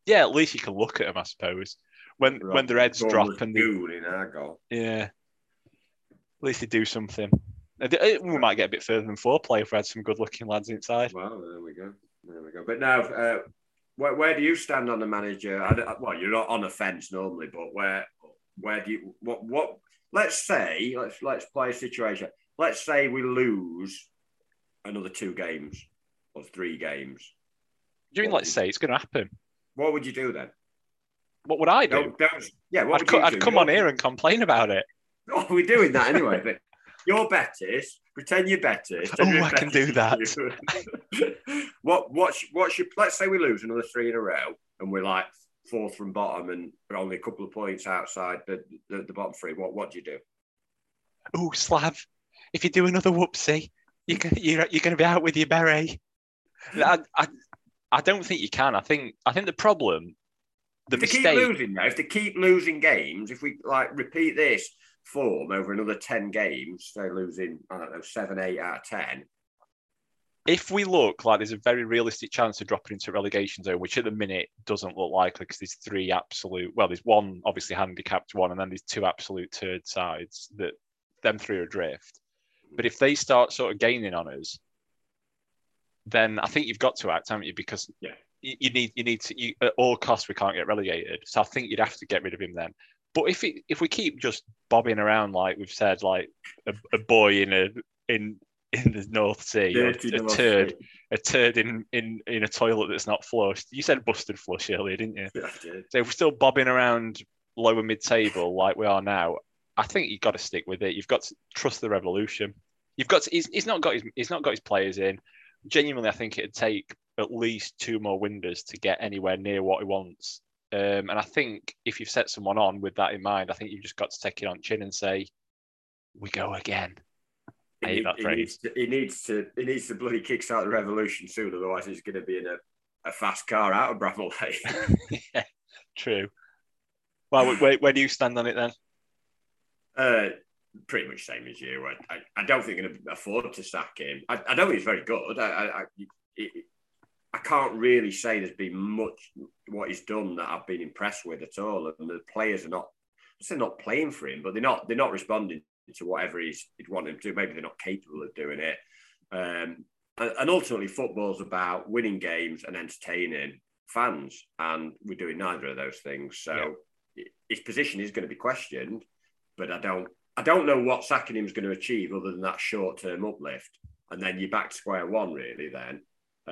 S2: Yeah, at least you can look at him, I suppose. When when their heads drop and they,
S1: in our goal.
S2: yeah, at least they do something. We might get a bit further than foreplay if we had some good looking lads inside.
S1: Well, there we go. There we go. But now, uh, where, where do you stand on the manager? I well, you're not on the fence normally, but where where do you what what? Let's say let's let's play a situation. Let's say we lose another two games or three games.
S2: Do you mean, let's say it's going to happen?
S1: What would you do then?
S2: What would I do?
S1: Don't, don't, yeah, what
S2: I'd,
S1: would
S2: co-
S1: you
S2: I'd come
S1: Your-
S2: on here and complain about it.
S1: Oh, we're doing that anyway. But your betters, pretend you're betters.
S2: Oh, I can do that.
S1: what? What's what's your? Let's say we lose another three in a row, and we're like fourth from bottom, and we're only a couple of points outside the, the, the bottom three. What what do you do?
S2: Oh, Slav, if you do another whoopsie, you can, you're, you're going to be out with your beret. I, I, I don't think you can. I think I think the problem, the
S1: If they keep losing now, if they keep losing games, if we like repeat this form over another ten games, say losing I don't know seven, eight out of ten.
S2: if we look like there's a very realistic chance of dropping into relegation zone, which at the minute doesn't look likely because there's three absolute, well, there's one obviously handicapped one, and then there's two absolute third sides that them three are adrift. But if they start sort of gaining on us, then I think you've got to act, haven't you? Because
S1: Yeah.
S2: you, you need you need to you, at all costs we can't get relegated. So I think you'd have to get rid of him then. But if it, if we keep just bobbing around like we've said, like a, a boy in a in in the North Sea,
S1: Dirty
S2: a turd,
S1: Sea.
S2: a turd in, in in a toilet that's not flushed. You said busted flush earlier, didn't you?
S1: Yeah, did.
S2: So if we're still bobbing around lower mid table like we are now, I think you've got to stick with it. You've got to trust the revolution. You've got to, he's, he's not got his he's not got his players in. Genuinely, I think it'd take at least two more windows to get anywhere near what he wants. Um, and I think if you've set someone on with that in mind, I think you've just got to take it on chin and say, "We go again." I hate
S1: He,
S2: that
S1: needs to, he needs to he needs to bloody kickstart the revolution soon, otherwise he's going to be in a, a fast car out of Bramall Lane.
S2: yeah, true. Well, where, where do you stand on it then?
S1: uh, pretty much same as you. I, I, I don't think going to afford to sack him. I, I don't think he's very good. I I, I, it, I can't really say there's been much what he's done that I've been impressed with at all. And the players are not, they're not playing for him, but they're not they're not responding to whatever he's he'd want him to. Maybe they're not capable of doing it. Um, and, ultimately, football's about winning games and entertaining fans, and we're doing neither of those things. So his position is going to be questioned, but I don't I don't know what sacking him is going to achieve other than that short term uplift. And then you're back to square one, really. Then,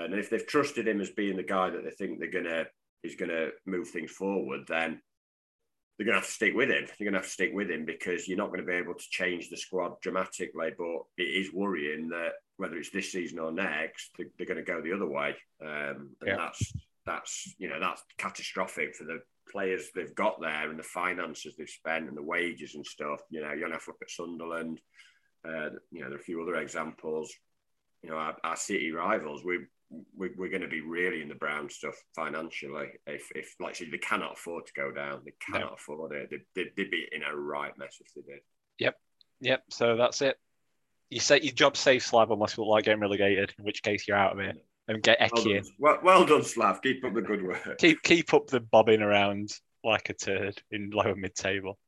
S1: and if they've trusted him as being the guy that they think they're gonna is going to move things forward, then they're going to have to stick with him. They're going to have to stick with him because you're not going to be able to change the squad dramatically. But it is worrying that whether it's this season or next, they- they're going to go the other way, um, and
S2: Yeah.
S1: that's that's you know that's catastrophic for the players they've got there and the finances they've spent and the wages and stuff. You know, you're going to have to look at Sunderland. Uh, you know, there are a few other examples. You know, our, our city rivals. We, we we're going to be really in the brown stuff financially. If, if like I they cannot afford to go down. They cannot afford it. They, they, they'd be in a right mess if they did.
S2: Yep. Yep. So that's it. You say your job safe, Slav, unless you look like getting relegated, in which case you're out of it. And get
S1: Well
S2: Eki in.
S1: well, well done, Slav. Keep up the good work.
S2: Keep keep up the bobbing around like a turd in lower mid table.